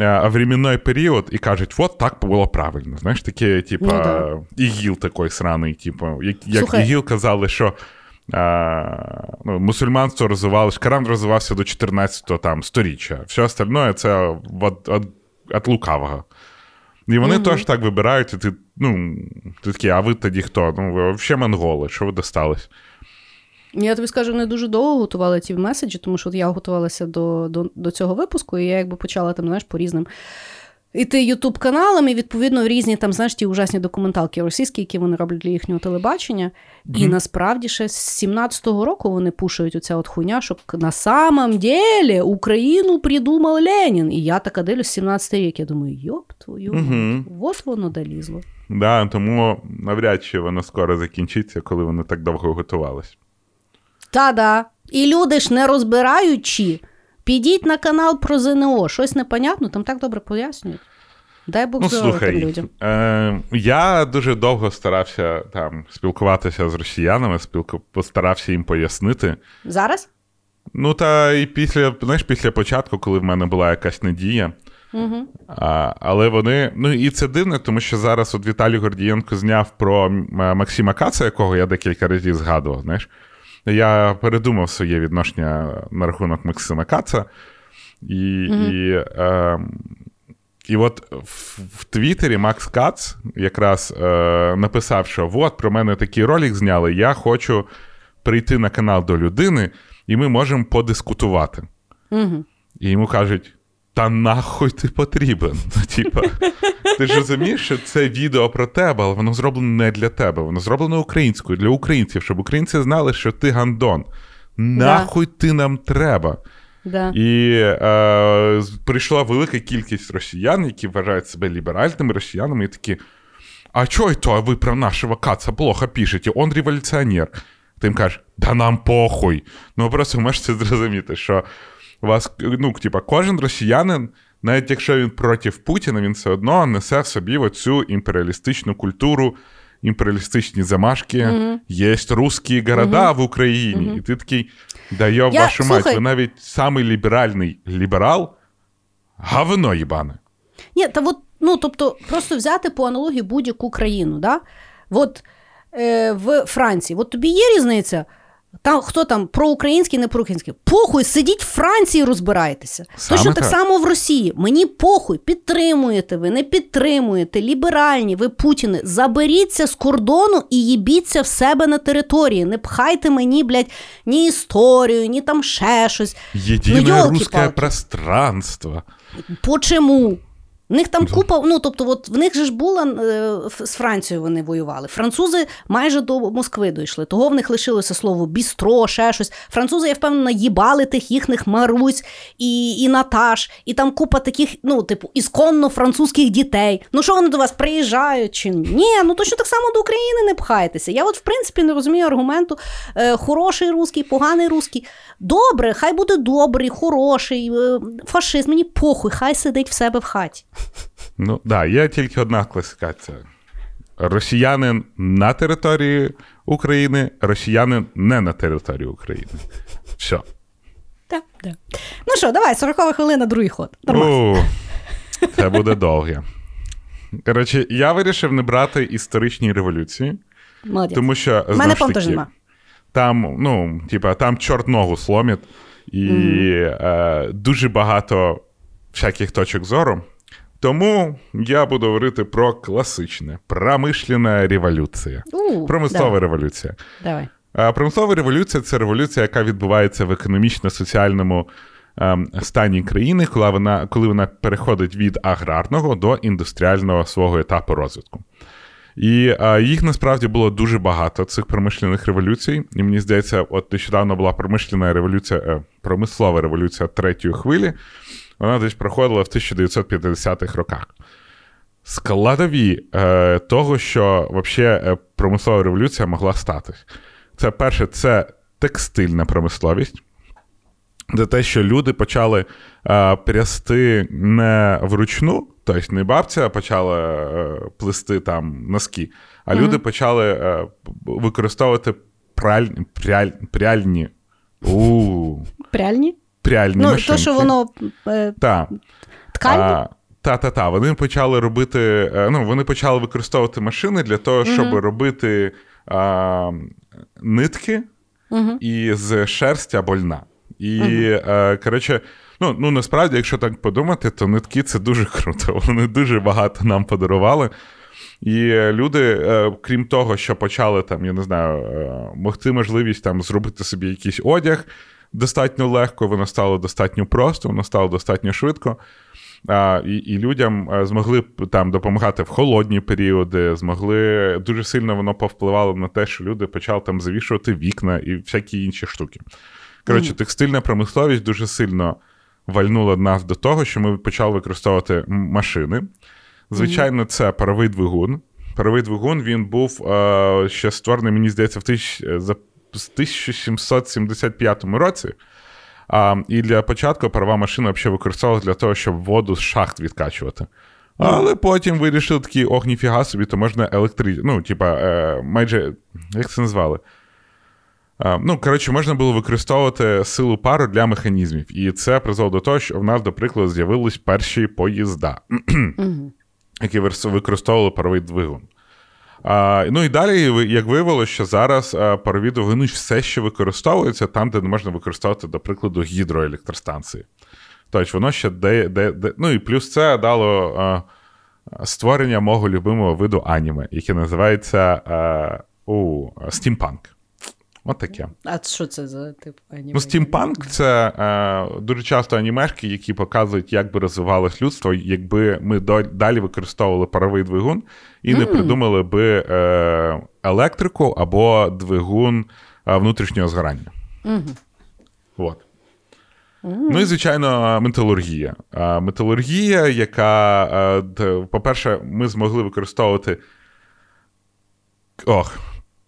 е, временной період і кажуть, от так було правильно. Знаєш, таке, типа, Ну, да. ігіл такий сраний, типу, як, як ігіл казали, що. А, ну, мусульманство розвивалося, Коран розвивався до 14 там, сторіччя. Все остальное це від, від, від лукавого. І вони Мгм. теж так вибирають, і ти, ну, ти такий, а ви тоді хто? Ну, ви взагалі монголи, що ви достались? Я тобі скажу, вони дуже довго готували ті меседжі, тому що от я готувалася до, до, до цього випуску, і я якби почала там, знаєш, по різним іти ютуб каналам і відповідно різні там, знаєш, ті ужасні документалки російські, які вони роблять для їхнього телебачення. І насправді ще з 17-го року вони пушують оця от хуйня, щоб на самом деле Україну придумав Ленін. І я така дивлюсь 17-й рік. Я думаю, йоп твою, мать, от воно долізло. Да, тому навряд чи воно скоро закінчиться, коли вони так довго готувалися. Та-да. І люди ж не розбираючи, підіть на канал про ЗНО. Щось непонятно, там так добре пояснюють. Дай Бог Ну, слухай, людям. е, я дуже довго старався там спілкуватися з росіянами, спілку... постарався їм пояснити. Зараз? Ну, та і після, знаєш, після початку, коли в мене була якась надія. Угу. А, але вони. Ну і це дивно, тому що зараз от Віталій Гордієнко зняв про Максима Каца, якого я декілька разів згадував. Знаєш, я передумав своє відношення на рахунок Максима Каца. І, Мгм. і, е, і от в, в Твіттері Макс Кац якраз е, написав, що от про мене такий ролик зняли, я хочу прийти на канал до людини, і ми можемо подискутувати. Угу. І йому кажуть: та нахуй ти потрібен. Ну, типа, ти ж розумієш, що це відео про тебе, але воно зроблено не для тебе. Воно зроблено українською для українців, щоб українці знали, що ти гандон. Нахуй ти нам треба. Да. І е, прийшла велика кількість росіян, які вважають себе ліберальними росіянами, і такі. А чого то ви про нашого каца плохо пишете? Он революціонер. Ти їм кажеш, да нам похуй. Ну просто можете зрозуміти, що вас, ну, типа, кожен росіянин навіть якщо він проти Путіна, він все одно несе в собі оцю імперіалістичну культуру, імперіалістичні замашки. Mm-hmm. Є русські города mm-hmm. в Україні. І ти такий, да йо, вашу мать, ви навіть самий ліберальний ліберал, говно їбане. Ні, та от, ну, тобто, просто взяти по аналогії будь-яку країну. Да? От е, в Франції, от тобі є різниця? Там хто там проукраїнський, не проукраїнський. Похуй, сидіть в Франції, розбирайтеся. Саме Точно так само в Росії. Мені похуй, підтримуєте ви, не підтримуєте, ліберальні, ви Путіни. Заберіться з кордону і їбіться в себе на території. Не пхайте мені, блядь, ні історію, ні там ще щось. Єдине ну, русське пространство. Почему? В них там купа, ну тобто, от в них же ж була е, з Францією вони воювали. Французи майже до Москви дійшли. Того в них лишилося слово бістро, ще щось. Французи, я впевнена, їбали тих їхніх Марусь і і Наташ, і там купа таких, ну, типу, ісконно французьких дітей. Ну що вони до вас приїжджають чи ні? Ну точно так само до України не пхайтеся. Я, от, в принципі, не розумію аргументу е, хороший русський, поганий русський. Добре, хай буде добрий, хороший, е, фашист, мені похуй, хай сидить в себе в хаті. Ну так, да, є тільки одна класифікація. Росіянин на території України, росіянин не на території України. Все. Так, так. Ну що, давай, 40 хвилина, другий ход. У, Це буде довге. Коротше, я вирішив не брати історичні революції. Молодець. Тому що У мене теж нема. Там, ну, типа, там чорт ногу сломить, і mm. е, дуже багато всяких точок зору. Тому я буду говорити про класичне промишлена революція. Uh, Промислова давай. революція. Давай. Промислова революція це революція, яка відбувається в економічно-соціальному ем, стані країни, коли вона коли вона переходить від аграрного до індустріального свого етапу розвитку. І а, їх насправді було дуже багато цих промишлених революцій. І мені здається, от нещодавно була промишлена революція, е, промислова революція третьої хвилі. Вона десь проходила в 1950-х роках. Складові е, того, що взагалі е, промислова революція могла статись. Це перше, це текстильна промисловість. Це те, що люди почали е, прясти не вручну, тобто не бабця почала е, плести там носки, а mm-hmm. люди почали е, використовувати пральні. Пряль, пряльні. У, пряльні? Пряльні ну, машинки. то, що воно е, та. ткань? Та-та-та. Вони почали робити, е, ну, вони почали використовувати машини для того, щоб mm-hmm. робити а, нитки mm-hmm. із шерсті або льна. І, mm-hmm. коротше, ну, ну насправді, якщо так подумати, то нитки це дуже круто. Вони дуже багато нам подарували. І люди, е, крім того, що почали там, я не знаю, могти можливість там зробити собі якийсь одяг достатньо легко, воно стало достатньо просто, воно стало достатньо швидко. А, І і людям змогли там допомагати в холодні періоди, змогли дуже сильно воно повпливало на те, що люди почали там завішувати вікна і всякі інші штуки. Коротше, текстильна промисловість дуже сильно вальнула нас до того, що ми почали використовувати машини. Звичайно, це паровий двигун. Паровий двигун він був е, ще створений, мені здається, в тисяч, за 1775 році. А, І для початку парова машина взагалі використовувалася для того, щоб воду з шахт відкачувати. Але потім вирішили такі, ох, ніфіга собі, то можна електричну. Ну, типа, е, майже, як це назвали? А, ну, коротше, можна було використовувати силу пару для механізмів. І це призвело до того, що в нас, до прикладу, з'явились перші поїзда, які використовували паровий двигун. А, Ну і далі, як виявилося, що зараз парові двигуни все ще використовуються там, де не можна використовувати, до прикладу, гідроелектростанції. Тобто, воно ще де, де, де. Ну і плюс це дало а, створення мого любимого виду аніме, яке називається а, у, стімпанк. От таке. А що це за тип аніме? Ну, стімпанк це е, дуже часто анімешки, які показують, як би розвивалось людство, якби ми далі використовували паровий двигун і mm. не придумали би е, електрику або двигун е, внутрішнього згорання. Mm-hmm. От. Mm. Ну і, звичайно, металургія. Металургія, яка, е, по-перше, ми змогли використовувати. Ох,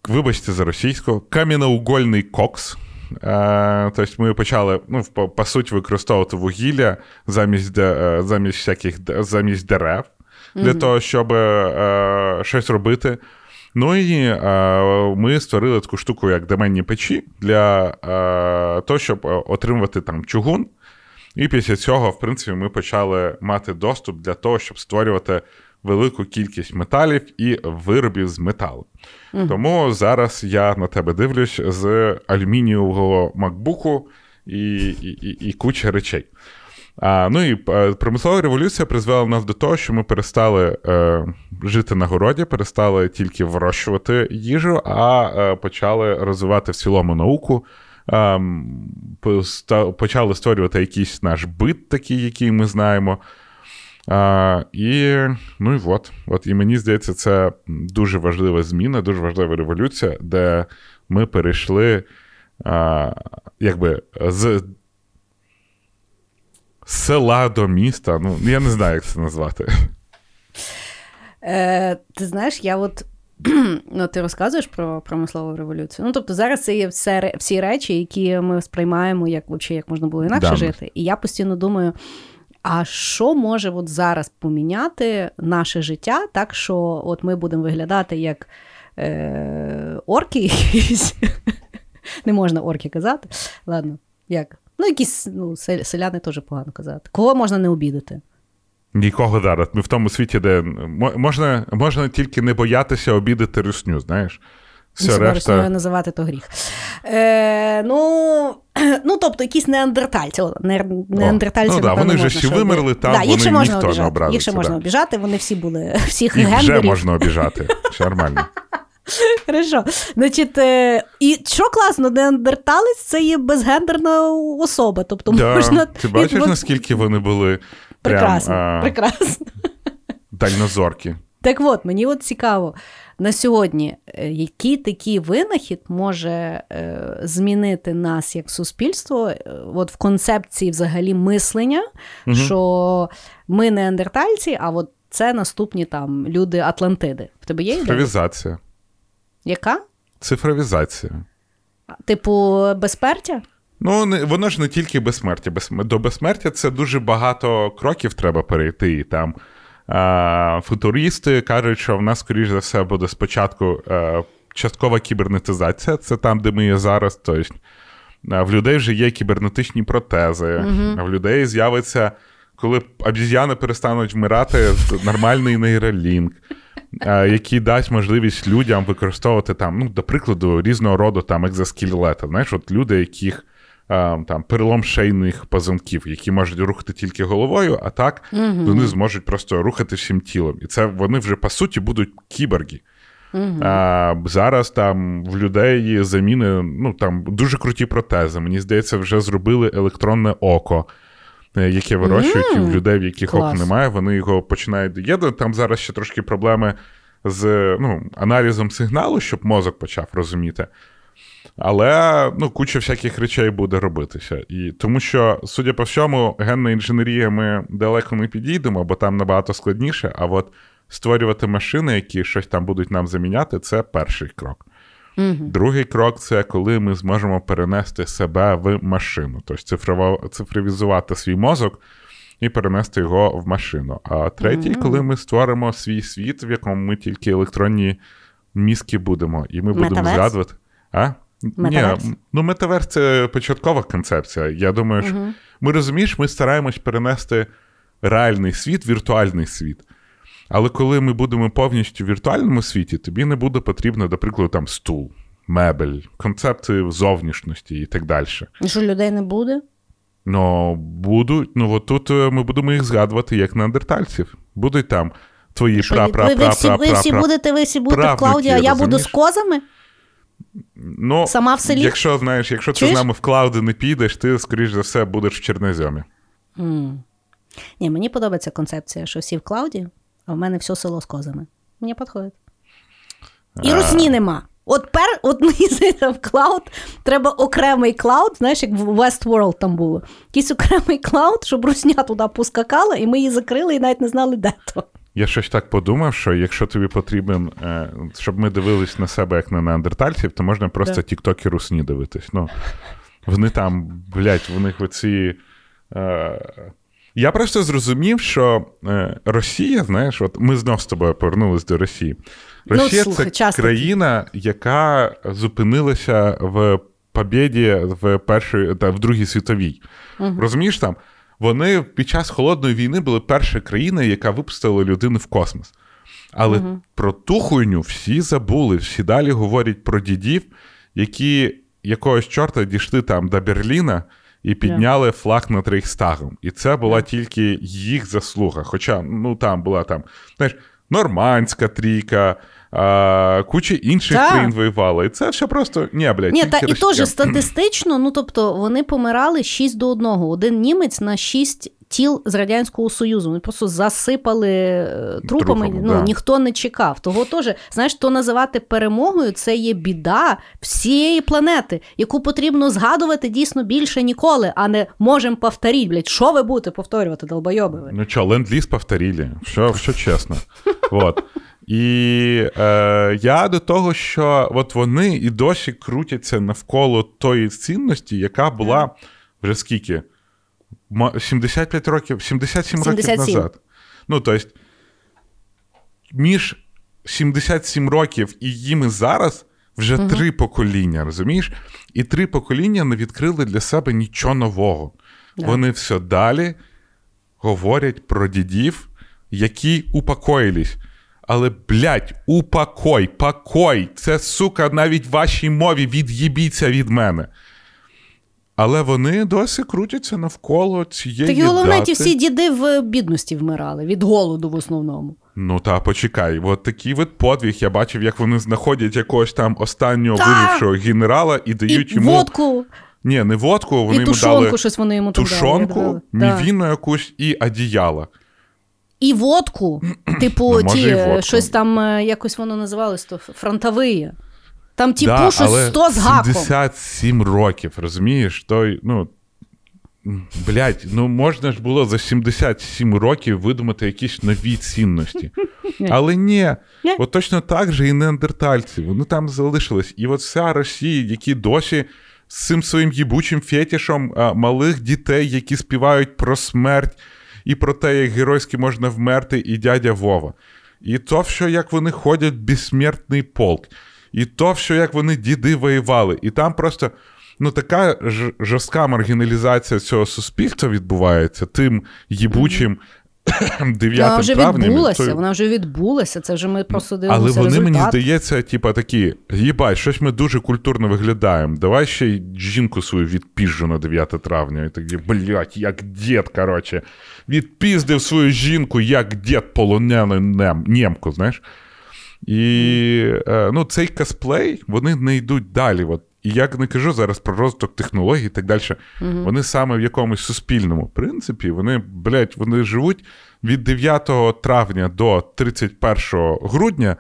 вибачте за російську, кам'яноугольний кокс. Е, тобто ми почали ну, по, по суті використовувати вугілля замість е, замість всяких замість дерев для того, щоб е, щось робити. Ну і е, ми створили таку штуку, як доменні печі, для е, того, щоб отримувати там чугун. І після цього, в принципі, ми почали мати доступ для того, щоб створювати велику кількість металів і виробів з металу. Mm. Тому зараз я на тебе дивлюсь з алюмінієвого макбуку і, і, і, і куча речей. А, Ну і е, промислова революція призвела нас до того, що ми перестали е, жити на городі, перестали тільки вирощувати їжу, а е, почали розвивати в цілому науку. Е, почали створювати якийсь наш бит, такий, який ми знаємо. А, І ну і от. от. І мені здається, це дуже важлива зміна, дуже важлива революція, де ми перейшли а, якби з села до міста. Ну, я не знаю, як це назвати. Е, Ти знаєш, я от. Ну, ти розказуєш про промислову революцію. Ну, тобто, зараз це є все, всі речі, які ми сприймаємо, як як можна було інакше да. жити. І я постійно думаю, а що може от зараз поміняти наше життя, так що от ми будемо виглядати як е, орки якісь. Не можна орки казати. Ладно, як? Ну, якісь ну, селяни теж погано казати. Кого можна не обідати? Нікого зараз. Ми в тому світі, де можна можна тільки не боятися обідати русню, знаєш. Все решта... називати то гріх. Е, Ну, ну тобто, якісь неандертальці. Не, неандертальці, ну, да, Вони вже всі вимерли, там да, вони ніхто не образиться. Їх ще можна обіжати, вони всі були всіх Їх гендерів. вже можна обіжати. Все нормально. Хорошо. Значить, е, І що класно, неандерталець це є безгендерна особа. Тобто да. можна... Ти бачиш, наскільки вони були прекрасно, прям, а... дальнозоркі. Так от, мені от цікаво, на сьогодні, е, який такий винахід може е, змінити нас як суспільство, е, от в концепції взагалі мислення, угу. що ми не андертальці, а от це наступні там люди Атлантиди. В тебе є ідея? Цифровізація. Яка? Цифровізація. Типу, безпертя? Ну, воно ж не тільки безсмертя. До безсмертя це дуже багато кроків треба перейти. І там Футуристи кажуть, що в нас, скоріш за все, буде спочатку е, часткова кібернетизація, це там, де ми є зараз. Тобто в людей вже є кібернетичні протези, uh-huh. в людей з'явиться, коли обіз'яни перестануть вмирати, нормальний нейролінк, який дасть можливість людям використовувати там, ну, до прикладу, різного роду там екзоскелети. Знаєш, от люди, яких там перелом шейних позвонків, які можуть рухати тільки головою, а так угу. вони зможуть просто рухати всім тілом. І це вони вже по суті будуть кіборги. Угу. А, Зараз там в людей заміни ну, там дуже круті протези. Мені здається, вже зробили електронне око. Е, яке вирощують mm, в людей, в яких клас. ок немає, вони його починають доєднувати. Там зараз ще трошки проблеми з ну, аналізом сигналу, щоб мозок почав розуміти. Але ну, куча всяких речей буде робитися. І Тому що, судя по всьому, генна інженерія ми далеко не підійдемо, бо там набагато складніше. А от створювати машини, які щось там будуть нам заміняти, це перший крок. Угу. Другий крок це коли ми зможемо перенести себе в машину, тобто цифрово, цифровізувати свій мозок і перенести його в машину. А третій, угу. коли ми створимо свій світ, в якому ми тільки електронні мізки будемо, і ми будемо згадувати. А? Метаверс? Ні, ну метаверс це початкова концепція. Я думаю, що угу. ми розумієш, ми стараємось перенести реальний світ, віртуальний світ. Але коли ми будемо повністю в віртуальному світі, тобі не буде потрібно, до прикладу, там стул, мебель, концепти зовнішності і так далі. І що людей не буде? Ну, будуть. Ну, от тут е, ми будемо їх згадувати як неандертальців. Будуть там твої пра пра пра пра Ви всі будете, ви всі будете в Клауді, а я буду з козами? Ну, Сама в селі? Якщо знаєш, якщо Чуєш? ти з нами в клауди не підеш, ти, скоріш за все, будеш в Черноземі. Mm. Ні, мені подобається концепція, що всі в cloud і, а в мене все село з козами. Мені підходить. І русні нема. От пер, от мені здається, в cloud треба окремий cloud, знаєш, як в Westworld там було. Якийсь окремий cloud, щоб русня туди поскакала, і ми її закрили і навіть не знали, де то. Я щось так подумав, що якщо тобі потрібен, е, щоб ми дивились на себе як на неандертальців, то можна просто тіктоки русні дивитись. Ну, Вони там, блядь, в них оці. Е... Я просто зрозумів, що е, Росія, знаєш, от ми знов з тобою повернулись до Росії. Ну, Росія слухай, це часто країна, яка зупинилася в побєді в першій та в Другій світовій. Розумієш там? Вони під час холодної війни були перша країна, яка випустила людину в космос. Але про ту хуйню всі забули, всі далі говорять про дідів, які якогось чорта дійшли там до Берліна і підняли флаг над Рейхстагом. І це була тільки їх заслуга. Хоча ну там була там, знаєш, нормандська трійка, а, куча інших Так. країн воювала. І це все просто ні, блядь, Ні, та і теж статистично, ну тобто вони помирали 6 до 1. Один німець на 6 тіл з Радянського Союзу. Вони просто засипали е, трупами, Трупами, ну да. ніхто не чекав. Того теж, знаєш, то називати перемогою це є біда всієї планети, яку потрібно згадувати дійсно більше ніколи, а не можемо повторити, блядь, що ви будете повторювати, долбойоби ви. Ну что, ленд-лиз повторили. Все чесно. Вот. І е, я до того, що от вони і досі крутяться навколо тої цінності, яка була вже скільки? Ма- 75 років, 77 років назад. Ну, тобто, між 77 років і їми зараз вже три покоління, розумієш? І три покоління не відкрили для себе нічого нового. Да. Вони все далі говорять про дідів, які упокоїлись. Але, блядь, упокой, покой. Це, сука, навіть в вашій мові від'їбіться від мене. Але вони досі крутяться навколо цієї. Так і головне, дати. ті всі діди в бідності вмирали від голоду в основному. Ну та почекай, от такий от подвиг. Я бачив, як вони знаходять якогось там останнього Та! вижившого генерала і дають І йому. водку, Ні, не водку, вони і йому тушонку дали щось вони йому там дали, тушонку, мівіну якусь і одіяло. І водку, типу, Ну, ті, е, водку. щось там е, якось воно називалось, то фронтові. Там, типу, Да, щось але 100 з гаком. 77 років, розумієш? Той, ну, блядь, ну можна ж було за 77 років видумати якісь нові цінності. Але ні, от точно так же і неандертальці. Вони там залишились. І от вся Росія, які досі з цим своїм їбучим фетішем малих дітей, які співають про смерть і про те, як геройськи можна вмерти, і дядя Вова. І то, що як вони ходять в безсмертний полк, і то, що як вони діди воювали. І там просто ну, така ж, жорстка маргіналізація цього суспільства відбувається тим їбучим 9 Вона вже травня. відбулася, той- вона вже відбулася. Це вже ми просто дивимося але вони, результат. мені здається, типа такі: їбать, щось ми дуже культурно виглядаємо. Давай ще й жінку свою відпіжу на 9 травня. І тоді, блядь, як дід, коротше. Відпіздив свою жінку, як дід полонений нем, нємку, знаєш. І е, ну, цей косплей, вони не йдуть далі. От. І я не кажу зараз про розвиток технологій і так далі. Вони саме в якомусь суспільному принципі, вони, блядь, вони живуть від 9 травня до 31 грудня.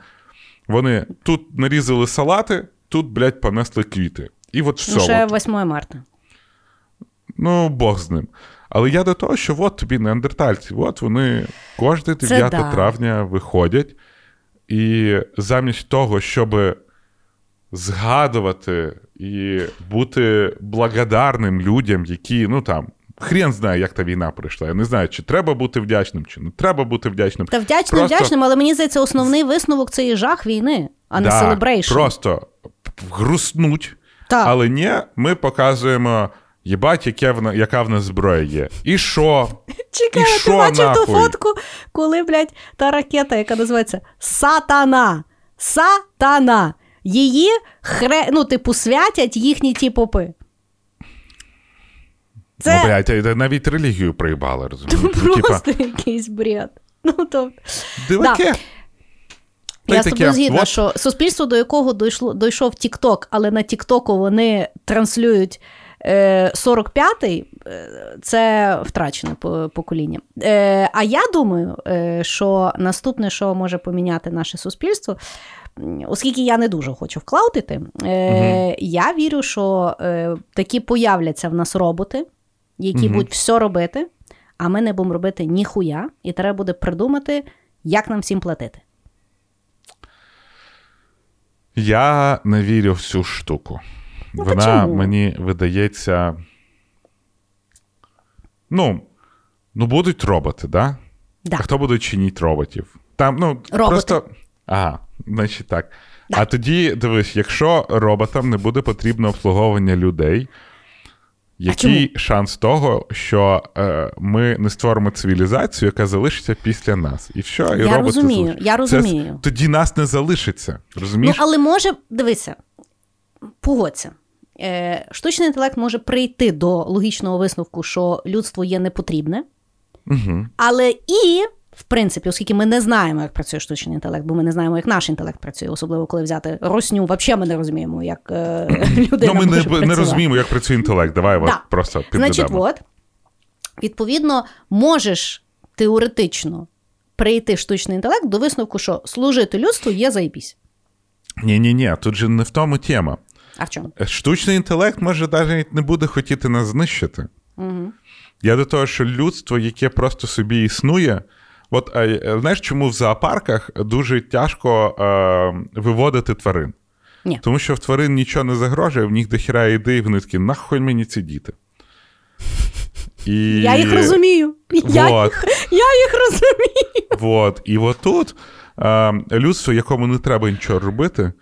Вони тут нарізали салати, тут, блядь, понесли квіти. І от все. Ну, ще от. 8 марта. Ну, Бог з ним. Але я до того, що от тобі неандертальці, от вони кожне 9 да. травня виходять, і замість того, щоб згадувати і бути благодарним людям, які, ну там, хрен знає, як та війна прийшла. Я не знаю, чи треба бути вдячним, чи не треба бути вдячним. Та вдячним, Просто- вдячним, але мені здається, основний висновок це є жах війни, а не Да, celebration. Просто грустнуть. Так. Але ні, ми показуємо, їбать, яке в яка в нас зброя є. І що? Чекай, І ти бачив ту фотку, коли, блядь, та ракета, яка називається Сатана. Сатана. Її хре... ну, типу, святять їхні ті попи. Це Ну, блядь, навіть релігію проїбали, розумієш? Ну, типа, якийсь бред. Ну, то... диваки. Та Я з тобою згідна, що суспільство, до якого дійшло, дійшов TikTok, але на TikTok вони транслюють е, 45-й, е, це втрачене покоління. Е, а я думаю, е, що наступне, що може поміняти наше суспільство, оскільки я не дуже хочу вклаудити, е, я вірю, що е, такі появляться в нас роботи, які Мгм. будуть все робити, а ми не будемо робити ніхуя, і треба буде придумати, як нам всім платити. Я не вірю в цю штуку. Ну, вона чому? мені видається. Ну, ну будуть роботи, да? Да. А хто буде чинити роботів? Там, ну, Роботи. просто. Ага, значить так. А тоді, дивись, якщо роботам не буде потрібно обслуговування людей, який шанс того, що е, ми не створимо цивілізацію, яка залишиться після нас? І все, і Я роботи розумію, залишаться. я Це- розумію. тоді нас не залишиться. Ну, але може, дивися, погодься. Е, штучний інтелект може прийти до логічного висновку, що людство є непотрібне, Угу. але і, в принципі, оскільки ми не знаємо, як працює штучний інтелект, бо ми не знаємо, як наш інтелект працює, особливо коли взяти росню, взагалі ми не розуміємо, як е, людина Ну, ми може не, не розуміємо, як працює інтелект. Давай Да. просто підведемо. Значить, от, відповідно, можеш теоретично прийти штучний інтелект до висновку, що служити людству є заєбісь. Ні, ні, ні, тут же не в тому тема. А в чому? Штучний інтелект може навіть не буде хотіти нас знищити. Угу. Я до того, що людство, яке просто собі існує. От е, е, знаєш, чому в зоопарках дуже тяжко е, виводити тварин? Ні. Тому що в тварин нічого не загрожує, в них дохіра ідей, і вони такі, нахуй мені ці діти. І... Я їх розумію. Я, їх, я їх розумію. Вот. І отут людство, якому не треба нічого робити,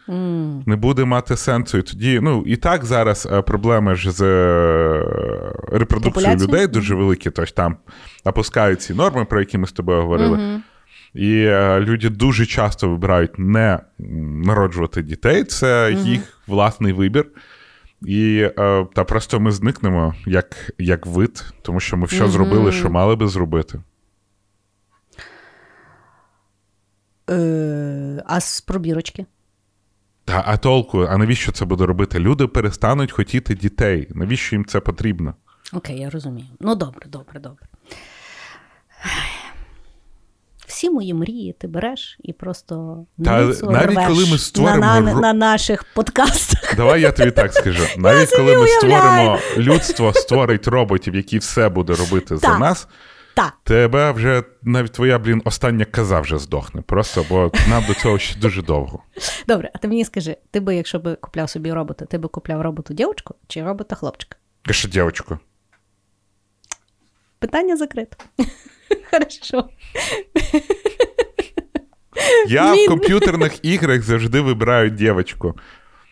не буде мати сенсу. І тоді, ну, і так зараз е, проблеми ж з е, репродукцією людей дуже великі, тож там опускають ці норми, про які ми з тобою говорили. І е, люди дуже часто вибирають не народжувати дітей, це їх власний вибір. І е, та просто ми зникнемо як, як вид, тому що ми все зробили, що мали би зробити. Е, а з пробірочки? Та, а толку, а навіщо це буде робити? Люди перестануть хотіти дітей. Навіщо їм це потрібно? Окей, я розумію. Ну, добре, добре, добре. Всі мої мрії ти береш і просто Та навіть коли ми створимо на, на, на наших подкастах. Давай я тобі так скажу. Навіть коли ми уявляю. створимо людство, створить роботів, які все буде робити за нас, Так. тебе вже навіть твоя, блін, остання каза вже здохне. Просто бо нам до цього ще дуже довго. Добре, а ти мені скажи, ти би, якщо би купляв собі робота, ти би купляв роботу дівчинку чи робота хлопчика? Каже, дівчинку. Питання закрито. Хорошо. Я Мій- в комп'ютерних іграх завжди вибираю дівчинку.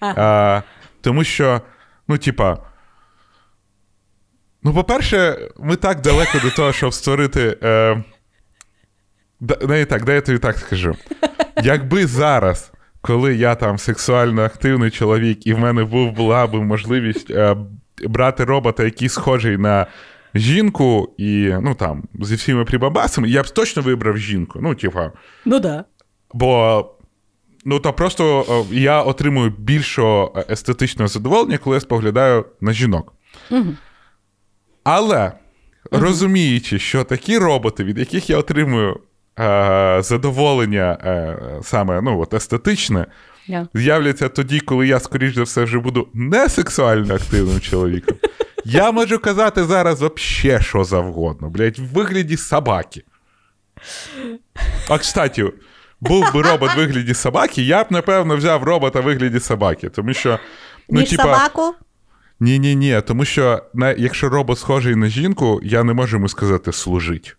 А, тому що, ну, типа. Ну, по-перше, ми так далеко до того, щоб створити. Е, не так, дай я тобі так скажу. Якби зараз, коли я там сексуально активний чоловік, і в мене був, була б можливість е, брати робота, який схожий на жінку, і ну там зі всіми прибабасами, я б точно вибрав жінку. Ну, типа. Ну да. Бо ну то просто е, я отримую більше естетичного задоволення, коли я споглядаю на жінок. Але розуміючи, що такі роботи, від яких я отримую е, задоволення е, саме ну, от, естетичне, Я. з'являться тоді, коли я, скоріш за все, вже буду не сексуально активним чоловіком. Я можу казати зараз вообще що завгодно, блядь, в вигляді собаки. А кстати, був би робот в вигляді собаки, я б, напевно, взяв робота в вигляді собаки. Тому що. Ну, Ніж типа, собаку. Ні, ні, ні. Тому що на, якщо робот схожий на жінку, я не можу йому сказати служить.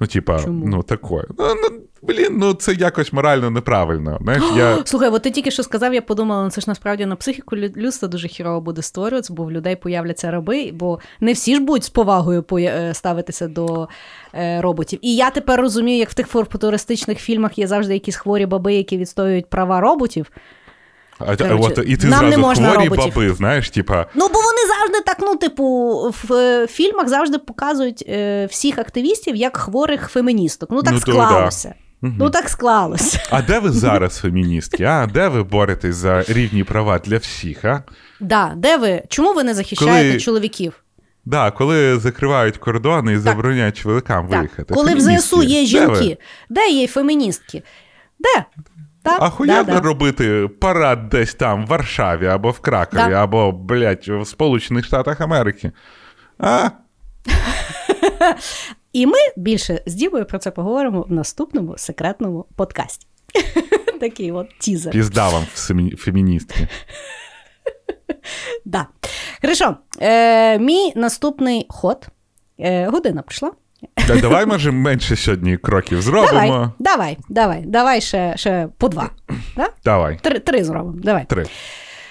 Ну, типа, Чому? ну такое. Ну, ну, блін, ну це якось морально неправильно. Знаєш, я. Слухай, от ти тільки що сказав, я подумала, ну це ж насправді на психіку лю- людство дуже хірово буде створюватися, бо в людей появляться раби, бо не всі ж будуть з повагою е, ставитися до е, роботів. І я тепер розумію, як в тих футуристичних фільмах є завжди якісь хворі баби, які відстоюють права роботів. А, Коротше, от, і ти нам не зразу можна хворі роботів. баби, знаєш, типа. Ну, бо вони завжди так, ну, типу, в е, фільмах завжди показують е, всіх активістів як хворих феміністок. Ну, так Ну, то склалося. Ну, так склалося. А де ви зараз, феміністки? А де ви боретесь за рівні права для всіх? А? Да, де ви? Чому ви не захищаєте Коли- чоловіків? Да, коли закривають кордони і забороняють чоловікам Так, виїхати. коли в ЗСУ є де жінки, де є феміністки? Де? Так, А хуя да, да. робити парад десь там, в Варшаві, або в Кракові, Да. або, блядь, в Сполучених Штатах Америки. А? І ми більше з Дімою про це поговоримо в наступному секретному подкасті. Такий от тізер. Пізда вам феміністки. Да. Хорошо. Е, мій наступний ход. Е, година прийшла. Та Давай, може, менше сьогодні кроків зробимо. давай, давай, давай ще, ще по два. Да? Давай. Три, три зробимо. Давай. Три.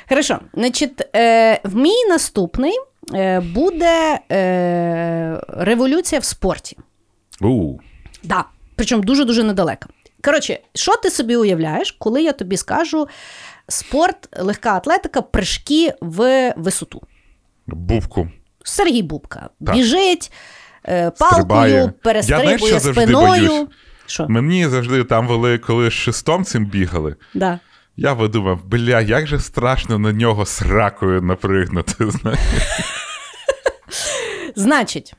Хорошо. Значить, е, в мій наступний е, буде е, революція в спорті. У. Да. Причому дуже-дуже недалеко. Коротше, що ти собі уявляєш, коли я тобі скажу спорт, легка атлетика, прыжки в висоту? Бубку. Сергій Бубка Так. біжить. Палкою, перестрибує спиною. боюсь? Що? Мені завжди там вели, коли з шестом цим бігали. Да. Я подумав, бля, як же страшно на нього сракою напригнути. Значить,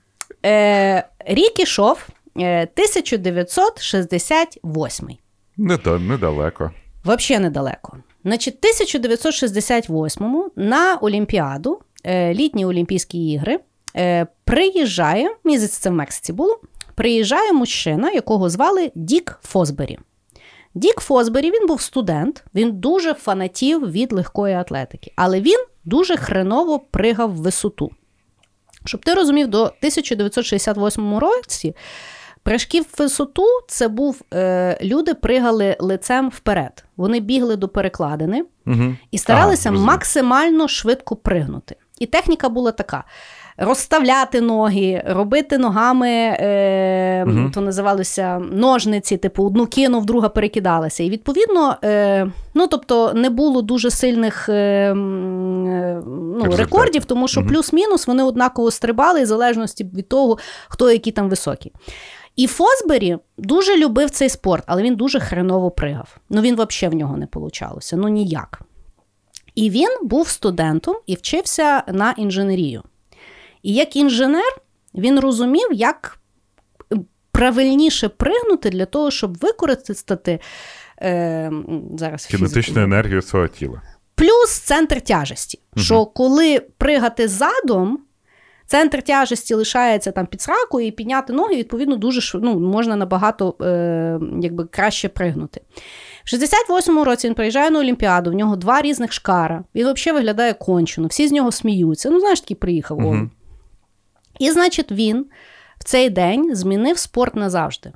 е, рік ішов е, 1968. Не недалеко. Взагалі недалеко. Значить, 1968-му на Олімпіаду, е, літні Олімпійські ігри, е, приїжджає, здається, це в Мексиці було, приїжджає мужчина, якого звали Дік Фосбері. Дік Фосбері він був студент, він дуже фанатів від легкої атлетики, але він дуже хреново пригав в висоту. Щоб ти розумів, до 1968 році прыжки в висоту це був е, люди пригали лицем вперед. Вони бігли до перекладини Угу. і старалися А, максимально швидко пригнути. І техніка була така: розставляти ноги, робити ногами, е, Мгм. то називалося ножниці, типу, одну кинув, друга перекидалася. І відповідно, е, ну тобто не було дуже сильних е, е, ну, рекордів, тому що Мгм. плюс-мінус вони однаково стрибали, в залежності від того, хто який там високий. І Фосбері дуже любив цей спорт, але він дуже хреново пригав. Ну він взагалі в нього не получалося, ну ніяк. І він був студентом і вчився на інженерію. І як інженер він розумів, як правильніше пригнути для того, щоб використати е, зараз Кінетичну енергію свого тіла. Плюс центр тяжесті. Що коли пригати задом, центр тяжесті лишається там під сракою, і підняти ноги, відповідно, дуже ну, можна набагато е, якби, краще пригнути. В 68-му році він приїжджає на Олімпіаду, в нього два різних шкара. Він взагалі виглядає кончено, всі з нього сміються. Ну, знаєш, такий приїхав. Мгм. І, значить, він в цей день змінив спорт назавжди.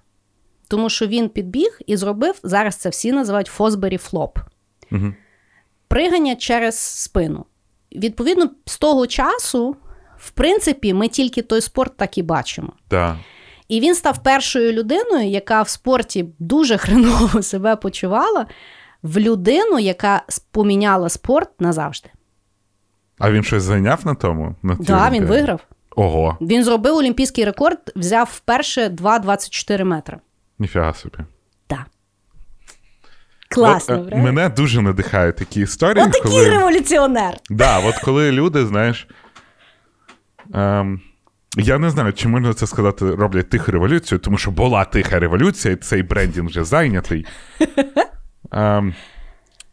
Тому що він підбіг і зробив, зараз це всі називають Фосбері флоп Угу. пригання через спину. Відповідно, з того часу, в принципі, ми тільки той спорт так і бачимо. Так. І він став першою людиною, яка в спорті дуже хреново себе почувала, в людину, яка поміняла спорт назавжди. А він щось зайняв на тому? Так, да, він виграв. Ого, Він зробив олімпійський рекорд, взяв вперше 2,24 метри. ніфіга собі. Так. Класно, От, е, правда? мене дуже надихають такі історії, Отакий коли... революціонер. Да, от коли люди, знаєш. Ем, я не знаю, чи можна це сказати, роблять тиху революцію, тому що була тиха революція, і цей брендінг вже зайнятий. Ем,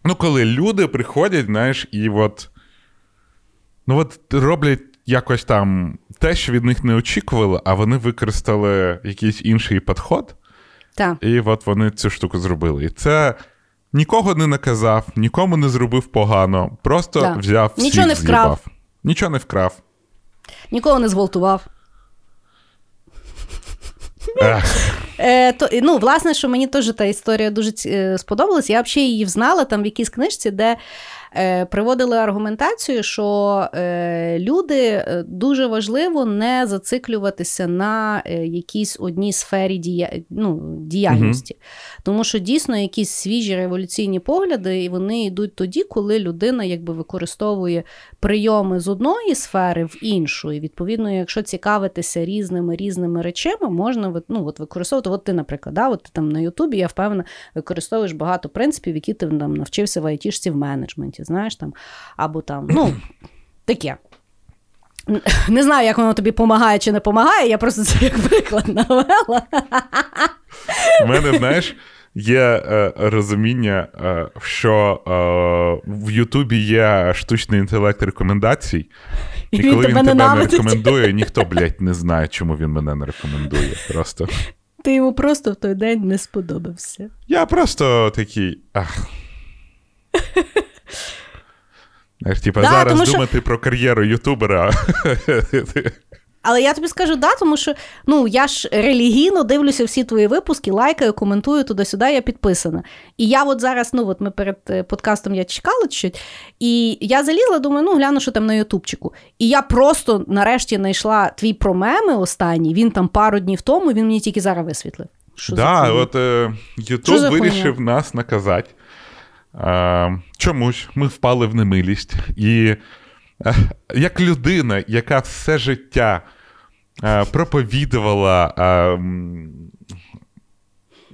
ну, коли люди приходять, знаєш, і от. Ну, от роблять якось там те, що від них не очікували, а вони використали якийсь інший підход, Так. і от вони цю штуку зробили. І це нікого не наказав, нікому не зробив погано, просто Да. взяв всіх Нічого не вкрав. з'їбав. Нічого не вкрав. Нікого не зґвалтував. Е, то, ну, власне, що мені теж та історія дуже е, сподобалась. Я взагалі її взнала там в якійсь книжці, де приводили аргументацію, що е, люди е, дуже важливо не зациклюватися на е, якійсь одній сфері дія, ну, діяльності. Тому що дійсно якісь свіжі революційні погляди, і вони йдуть тоді, коли людина якби використовує прийоми з одної сфери в іншу. І відповідно, якщо цікавитися різними різними речами, можна ну, от використовувати. От ти, наприклад, да, от ти там на Ютубі, я впевнена, використовуєш багато принципів, які ти там навчився в айтішці в менеджменті, знаєш там, або там, ну, таке. Не знаю, як воно тобі допомагає чи не допомагає, я просто це як приклад навела. У мене, знаєш, є е, розуміння, е, що е, в Ютубі є штучний інтелект рекомендацій. І І, він коли тебе він тебе не рекомендує, ніхто, блядь, не знає, чому він мене не рекомендує. Просто. Ти йому просто в той день не сподобався. Я просто такий. Ах. Типа Да, зараз тому що- думати про кар'єру ютубера. Але я тобі скажу да, тому що ну я ж релігійно дивлюся всі твої випуски, лайкаю, коментую туди-сюди, я підписана. І я от зараз, ну от ми перед е, подкастом я чекала чуть, і я залізла, думаю, ну гляну, що там на Ютубчику. І я просто нарешті знайшла твій про меми останній. Він там пару днів тому, він мені тільки зараз висвітлив. Що Да, от е, Ютуб за вирішив нас наказати. Е, чомусь ми впали в немилість. І е, як людина, яка все життя е, проповідувала.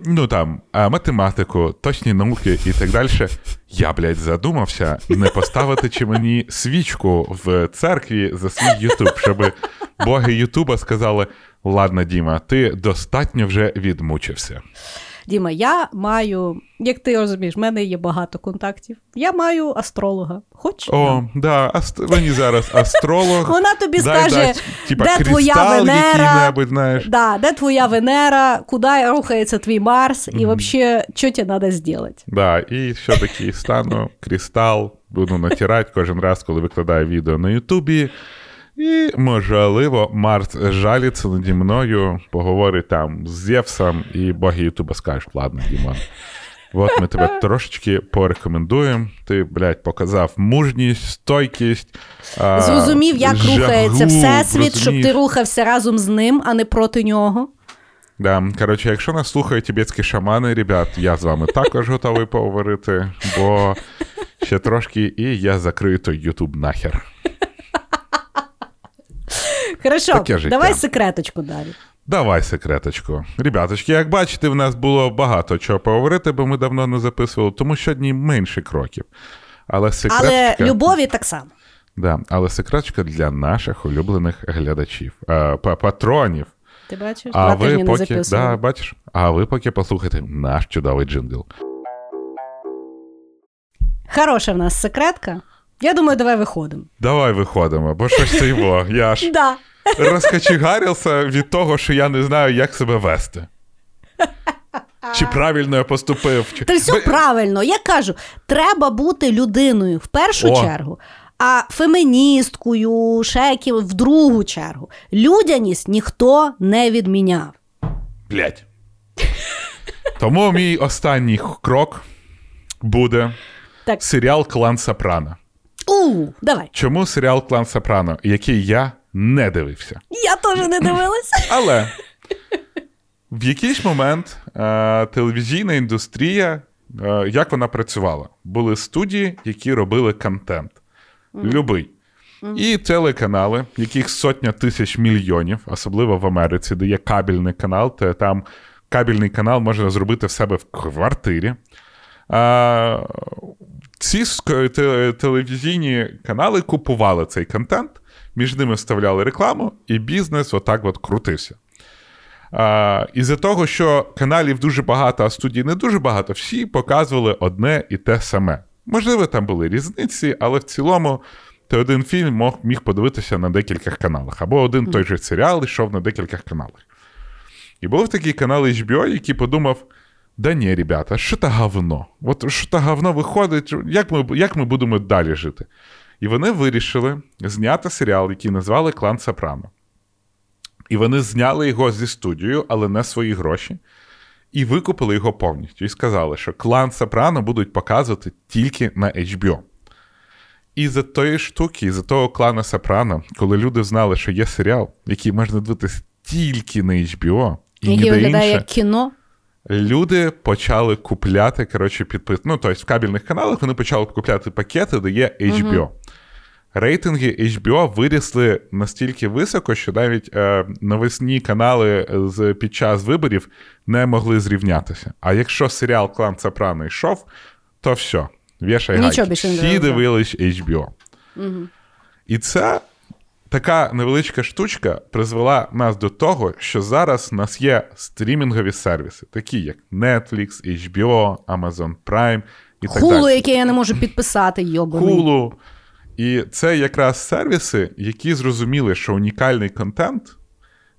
Ну там, математику, точні науки і так далі. Я, блядь, задумався не поставити чи мені свічку в церкві за свій Ютуб, щоб боги Ютуба сказали: ладно, Діма, ти достатньо вже відмучився. Діма, я маю, як ти розумієш, в мене є багато контактів. Я маю астролога. Хоч? О, да, аст... мені зараз астролог. Вона тобі Дай, скаже, дасть, типа, де твоя Венера, знаєш. Да, де твоя Венера, куди рухається твій Марс, і взагалі, що тебе треба зробити? Да, і все-таки стану кристал, буду натирати кожен раз, коли викладаю відео на Ютубі. І, можливо, Марс жаліться наді мною, поговорить там з Зевсом, і боги Ютуба скажуть, ладно, Дімон, от ми тебе трошечки порекомендуємо. Ти, блядь, показав мужність, стойкість. а, Зрозумів, як жагу, рухається всесвіт, щоб ти рухався разом з ним, а не проти нього. Да, коротше, якщо нас слухають тібетські шамани, ребят, я з вами також готовий поговорити, бо ще трошки, і я закрию той Ютуб нахер. Хорошо, Таке життя. давай секреточку далі. Давай секреточку. Ребяточки, як бачите, в нас було багато чого поговорити, бо ми давно не записували, тому сьогодні менше кроків. Але секреточка, Але любові так само. да, але секреточка для наших улюблених глядачів, е, патронів. Ти бачиш? А ви не поки, да, бачиш, а ви поки послухайте наш чудовий джингл. Хороша в нас секретка. Я думаю, давай виходимо. Давай виходимо, бо щось це його. Я ж Да. Розкачегарився від того, що я не знаю, як себе вести. Чи правильно я поступив? Чи... Та все Бо- правильно. Я кажу, треба бути людиною в першу О. чергу, а феміністкою, шеків в другу чергу. Людяність ніхто не відміняв. Блять. Тому мій останній крок буде Так. серіал Клан Сопрано. У, давай. Чому серіал Клан Сопрано, який я не дивився? Я теж не дивилася. Але в якийсь момент е, телевізійна індустрія, е, як вона працювала? Були студії, які робили контент. Любий. І телеканали, яких сотня тисяч мільйонів, особливо в Америці, де є кабельний канал, то там кабельний канал можна зробити в себе в квартирі. А, ці телевізійні канали купували цей контент, між ними вставляли рекламу, і бізнес отак от крутився. А, із-за того, що каналів дуже багато, а студій не дуже багато, всі показували одне і те саме. Можливо, там були різниці, але в цілому ти один фільм мог, міг подивитися на декількох каналах, або один той же серіал йшов на декількох каналах. І був такий канал HBO, який подумав: да ні, ребята, що то говно? От що то говно виходить, як ми, як ми будемо далі жити? І вони вирішили зняти серіал, який назвали Клан Сопрано. І вони зняли його зі студією, але не свої гроші, і викупили його повністю. І сказали, що клан Сопрано будуть показувати тільки на HBO. І за тої штуки, і за того клана Сопрано, коли люди знали, що є серіал, який можна дивитися тільки на HBO, і Який ніде виглядає інше, як кіно. люди почали купляти, коротше, підпис... Ну, тобто в кабельних каналах вони почали купляти пакети, де є HBO. Рейтинги HBO вирісли настільки високо, що навіть е, новисні канали з, під час виборів не могли зрівнятися. А якщо серіал Клан Сопрано йшов, то все, вішай гайки. Всі дивились HBO. І це така невеличка штучка призвела нас до того, що зараз у нас є стрімінгові сервіси, такі як Netflix, HBO, Amazon Prime і так Хулу, далі. яке я не можу підписати, йобаний. Hulu. І це якраз сервіси, які зрозуміли, що унікальний контент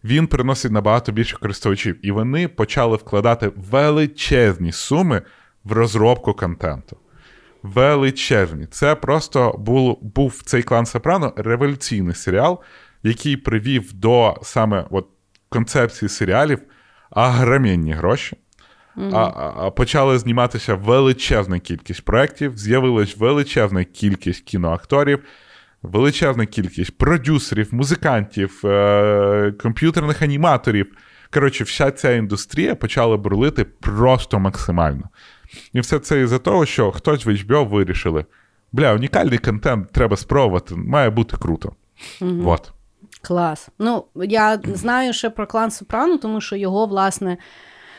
він приносить набагато більше користувачів. І вони почали вкладати величезні суми в розробку контенту. величезні. Це просто був, був цей клан Сопрано революційний серіал, який привів до саме от концепції серіалів агромінні гроші. Mm-hmm. А, а почали зніматися величезна кількість проєктів, з'явилась величезна кількість кіноакторів, величезна кількість продюсерів, музикантів, е- комп'ютерних аніматорів. Коротше, вся ця індустрія почала бурлити просто максимально. І все це із-за того, що хтось в HBO вирішили: бля, унікальний контент треба спробувати, має бути круто. Mm-hmm. Вот. Клас. Ну, я знаю ще про клан Сопрано, тому що його, власне,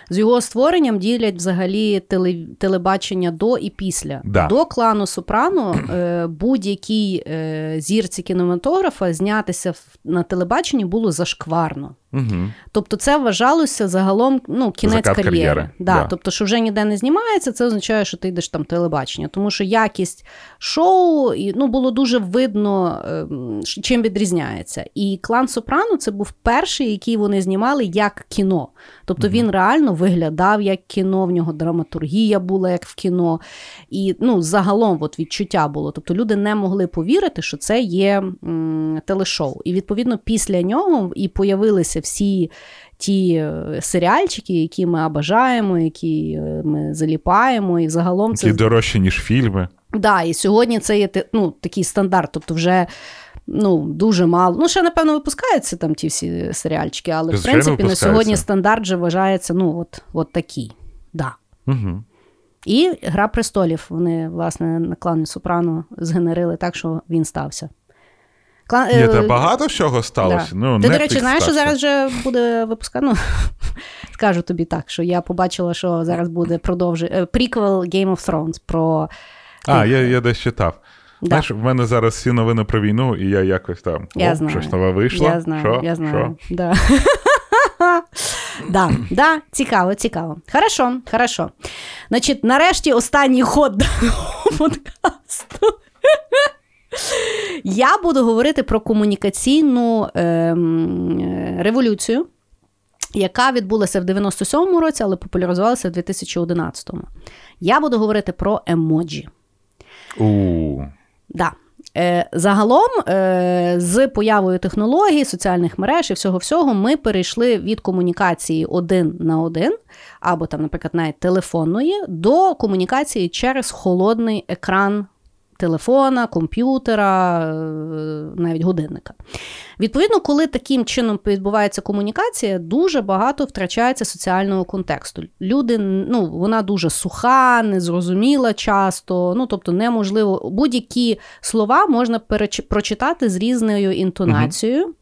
з його створенням ділять взагалі теле, телебачення до і після. Да. До клану Сопрано е, будь-якій е, зірці кінематографа знятися в, на телебаченні було зашкварно. Угу. Тобто це вважалося загалом ну, кінець Закат кар'єри. кар'єри. Да, Да. Тобто, що вже ніде не знімається, це означає, що ти йдеш там телебачення. Тому що якість шоу ну, було дуже видно, ем, чим відрізняється. І клан Сопрано це був перший, який вони знімали як кіно. Тобто він реально виглядав як кіно, в нього драматургія була як в кіно. І ну, загалом от, відчуття було. Тобто люди не могли повірити, що це є м, телешоу. І відповідно після нього і появилися всі ті е, серіальчики, які ми обажаємо, які е, ми заліпаємо, і загалом це Які дорожчі, ніж фільми. Да, і сьогодні це є ну, такий стандарт, тобто вже. Ну, дуже мало. Ну, ще, напевно, випускаються там ті всі серіальчики, але в принципі на сьогодні стандарт вже вважається ну, от, от такий. Да. Угу. І Гра престолів вони, власне, на клані Сопрано згенерили так, що він стався. Клан, Ні, е, та багато всього сталося. Да. Ну, Ти, до речі, знаєш, що зараз вже буде випускати? Ну, скажу тобі так, що я побачила, що зараз буде продовжити приквел Game of Thrones про. А, я, я десь читав. Да. Знаєш, в мене зараз всі новини про війну, і я якось там Я о, знаю. щось нове вийшло. Я знаю, що? я знаю. Що? Да. да, да, цікаво, цікаво. Хорошо, хорошо. Значить, нарешті останній ход подкасту. Я буду говорити про комунікаційну ем, революцію, яка відбулася в 97-му році, але популяризувалася в 2011-му. Я буду говорити про емоджі. Да. Е, загалом, е, з появою технологій, соціальних мереж і всього всього, ми перейшли від комунікації один на один, або там, наприклад, навіть телефонної, до комунікації через холодний екран телефона, комп'ютера, е, навіть годинника. Відповідно, коли таким чином відбувається комунікація, дуже багато втрачається соціального контексту. Люди, ну, вона дуже суха, незрозуміла часто, ну тобто неможливо. Будь-які слова можна переч... прочитати з різною інтонацією.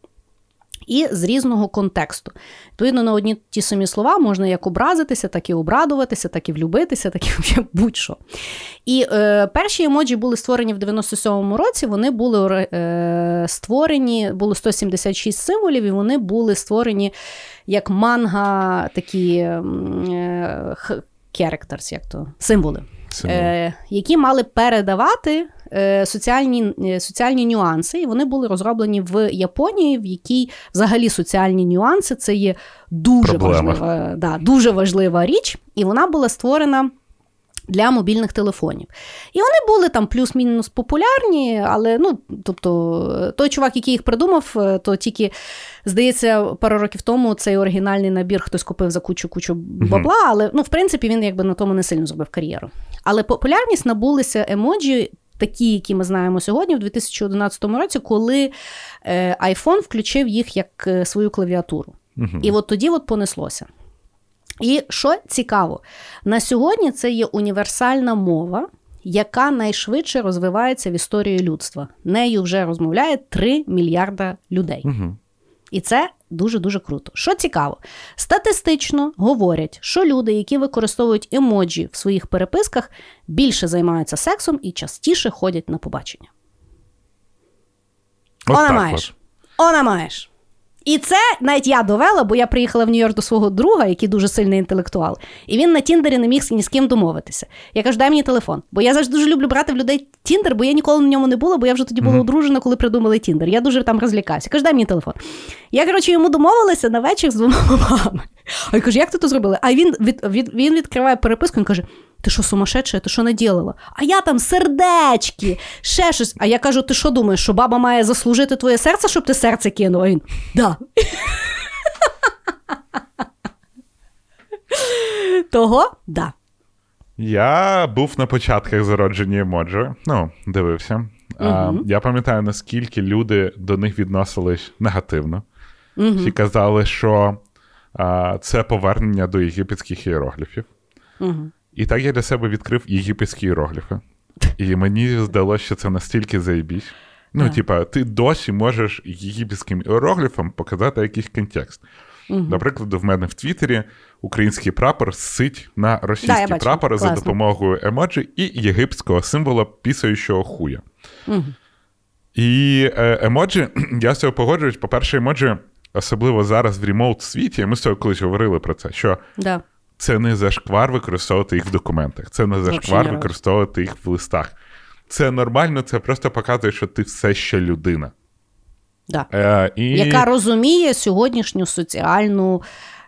І з різного контексту. Відповідно, на одні ті самі слова можна як образитися, так і обрадуватися, так і влюбитися, так і будь-що. І е, перші емоджі були створені в 97-му році. Вони були е, створені, було 176 символів, і вони були створені як манга, такі е, characters, як то символи. Символ. Е, які мали передавати соціальні, е, соціальні нюанси, і вони були розроблені в Японії, в якій взагалі соціальні нюанси це є дуже Проблема. важлива, да, дуже важлива річ, і вона була створена. Для мобільних телефонів. І вони були там плюс-мінус популярні, але ну, тобто, той чувак, який їх придумав, е, то тільки, здається, пару років тому цей оригінальний набір хтось купив за кучу-кучу бабла, але ну, в принципі він якби на тому не сильно зробив кар'єру. Але популярність набулися емоджі, такі, які ми знаємо сьогодні, в 2011 році, коли е, iPhone включив їх як е, свою клавіатуру. Угу. І от тоді от понеслося. І що цікаво, на сьогодні це є універсальна мова, яка найшвидше розвивається в історії людства. Нею вже розмовляє 3 мільярда людей. Мгм. І це дуже-дуже круто. Що цікаво, статистично говорять, що люди, які використовують емоджі в своїх переписках, більше займаються сексом і частіше ходять на побачення. От Она маєш. Она маєш. І це навіть я довела, бо я приїхала в Нью-Йорк до свого друга, який дуже сильний інтелектуал, і він на Tinder і не міг ні з ким домовитися. Я кажу, дай мені телефон. Бо я завжди дуже люблю брати в людей Tinder, бо я ніколи на ньому не була, бо я вже тоді була одружена, коли придумали Tinder. Я дуже там розлякався. Кажу, дай мені телефон. Я, коротше, йому домовилася на вечір з двома бабами. А я кажу, як ти то зробили? А він від, від, він відкриває переписку і каже: Ти що, сумасшедша? Ти що наділала? А я там сердечки, ще щось. А я кажу: ти що думаєш, що баба має заслужити твоє серце, щоб ти серце кинув? А він да. Того да. Я був на початках зародження емоджі, ну, дивився. А, я пам'ятаю, наскільки люди до них відносились негативно. Угу. Всі казали, що а, це повернення до єгипетських іерогліфів. Угу. І так я для себе відкрив єгипетські іерогліфи. І мені здалося, що це настільки заєбісь. Ну, типа, ти досі можеш єгипетським іерогліфам показати якийсь контекст. Угу. Наприклад, в мене в Твіттері український прапор сить на Да, російський бачила. прапор за допомогою емоджі і єгипетського символа пісаючого хуя. Угу. І е, емоджі, я з цього погоджуюсь. По-перше, емоджі, особливо зараз в ремоут світі, ми з цього колись говорили про це, що Да. Це не зашквар використовувати їх в документах, це не зашквар використовувати їх в листах. Це нормально, це просто показує, що ти все ще людина. Да. Е, і... Яка розуміє сьогоднішню соціальну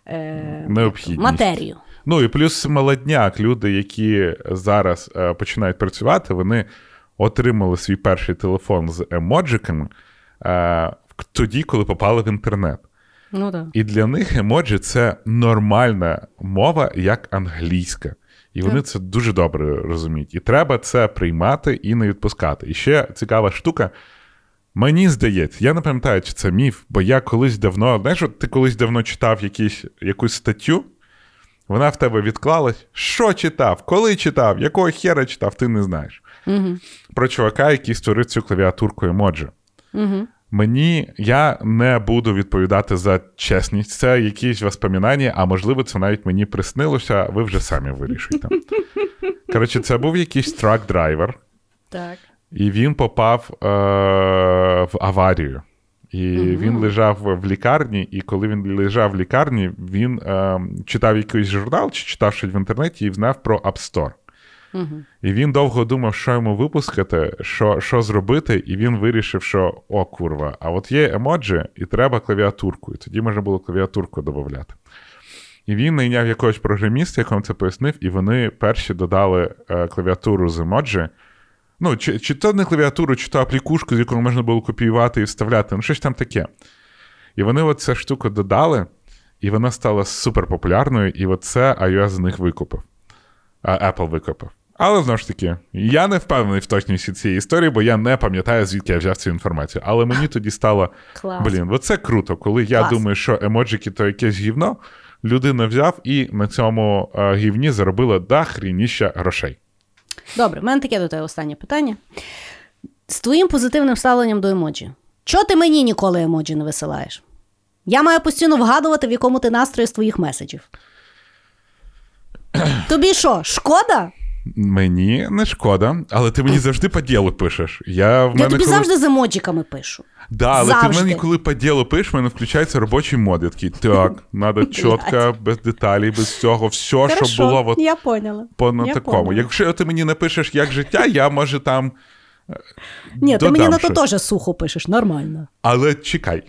е, Необхідність. матерію. Ну і плюс молодняк, люди, які зараз е, починають працювати, вони отримали свій перший телефон з емоджиками е, тоді, коли попали в інтернет. Ну да. І для них емоджі це нормальна мова, як англійська. І вони Так. це дуже добре розуміють. І треба це приймати і не відпускати. І ще цікава штука. Мені здається, я не пам'ятаю, чи це міф, бо я колись давно, знаєш, от ти колись давно читав якісь, якусь статтю, вона в тебе відклалась. Що читав? Коли читав? Якого хера читав, ти не знаєш. Угу. Про чувака, який створив цю клавіатурку емоджі. Угу. Мені я не буду відповідати за чесність. Це якісь воспоминання, а можливо, це навіть мені приснилося, ви вже самі вирішуйте. Коротше, це був якийсь truck driver, Так. і він попав е- в аварію. І Мгм. він лежав в лікарні, і коли він лежав в лікарні, він е- читав якийсь журнал чи читав щось в інтернеті і знав про App Store. І він довго думав, що йому випускати, що, що зробити, і він вирішив, що о, курва, а от є емоджі, і треба клавіатурку. І тоді можна було клавіатурку додати. І він найняв якогось програміста, якому це пояснив, і вони перші додали е, клавіатуру з емоджі. Ну, чи, чи то не клавіатуру, чи то аплікушку, з якою можна було копіювати і вставляти, ну щось там таке. І вони от цю штуку додали, і вона стала суперпопулярною, і от це iOS з них викупив. Apple викупив. Але знову ж таки, я не впевнений в точності цієї історії, бо я не пам'ятаю, звідки я взяв цю інформацію. Але мені тоді стало Клас. блін, оце круто, коли я Клас. думаю, що емоджики то якесь гівно, людина взяв і на цьому е, гівні заробила дохрініща грошей. Добре, в мене таке до тебе останнє питання. З твоїм позитивним ставленням до емоджі. Чого ти мені ніколи емоджі не висилаєш? Я маю постійно вгадувати, в якому ти настрої з твоїх меседжів. Тобі що, шкода? Мені не шкода, але ти мені завжди по ділу пишеш. Я, в Я мене тобі коли... завжди з емоджиками пишу. Да, але ти Завжди. мені, коли по ділу пишеш, в мене включається робочий мод. Я такий, так, треба чітко, без деталей, без цього, все, щоб було от я поняла. по на Я такому. поняла. Якщо ти мені напишеш як життя, я може там. Ні, ти мені на то теж сухо пишеш, нормально. Але чекай.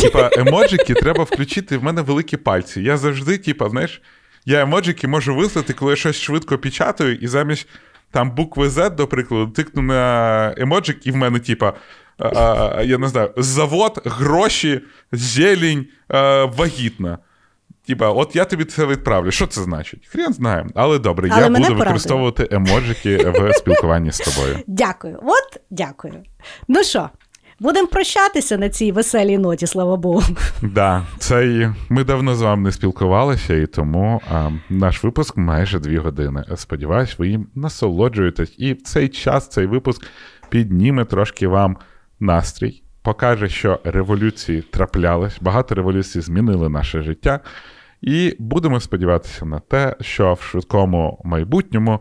Типа, емоджики треба включити. В мене великі пальці. Я завжди, типа, знаєш, я емоджики можу вислати, коли я щось швидко печатаю, і замість там букви Z, до прикладу, тикну на емоджик, і в мене, типа, а, я не знаю, завод, гроші, зелень, а, вагітна. Типа, от я тобі це відправлю. Що це значить? Хрен знає. Але добре, Але я буду порадує. використовувати емоджики в спілкуванні з тобою. Дякую. От дякую. Ну що, будемо прощатися на цій веселій ноті, слава Богу. Да, це і ми давно з вами не спілкувалися, і тому а, наш випуск майже дві години. Сподіваюсь, ви їм насолоджуєтесь. І в цей час цей випуск підніме трошки вам настрій, покаже, що революції траплялись, багато революцій змінили наше життя. І будемо сподіватися на те, що в швидкому майбутньому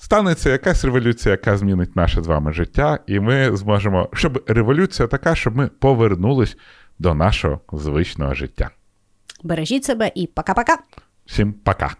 станеться якась революція, яка змінить наше з вами життя, і ми зможемо, щоб революція така, щоб ми повернулись до нашого звичного життя. Бережіть себе і пока-пока. Всім пока!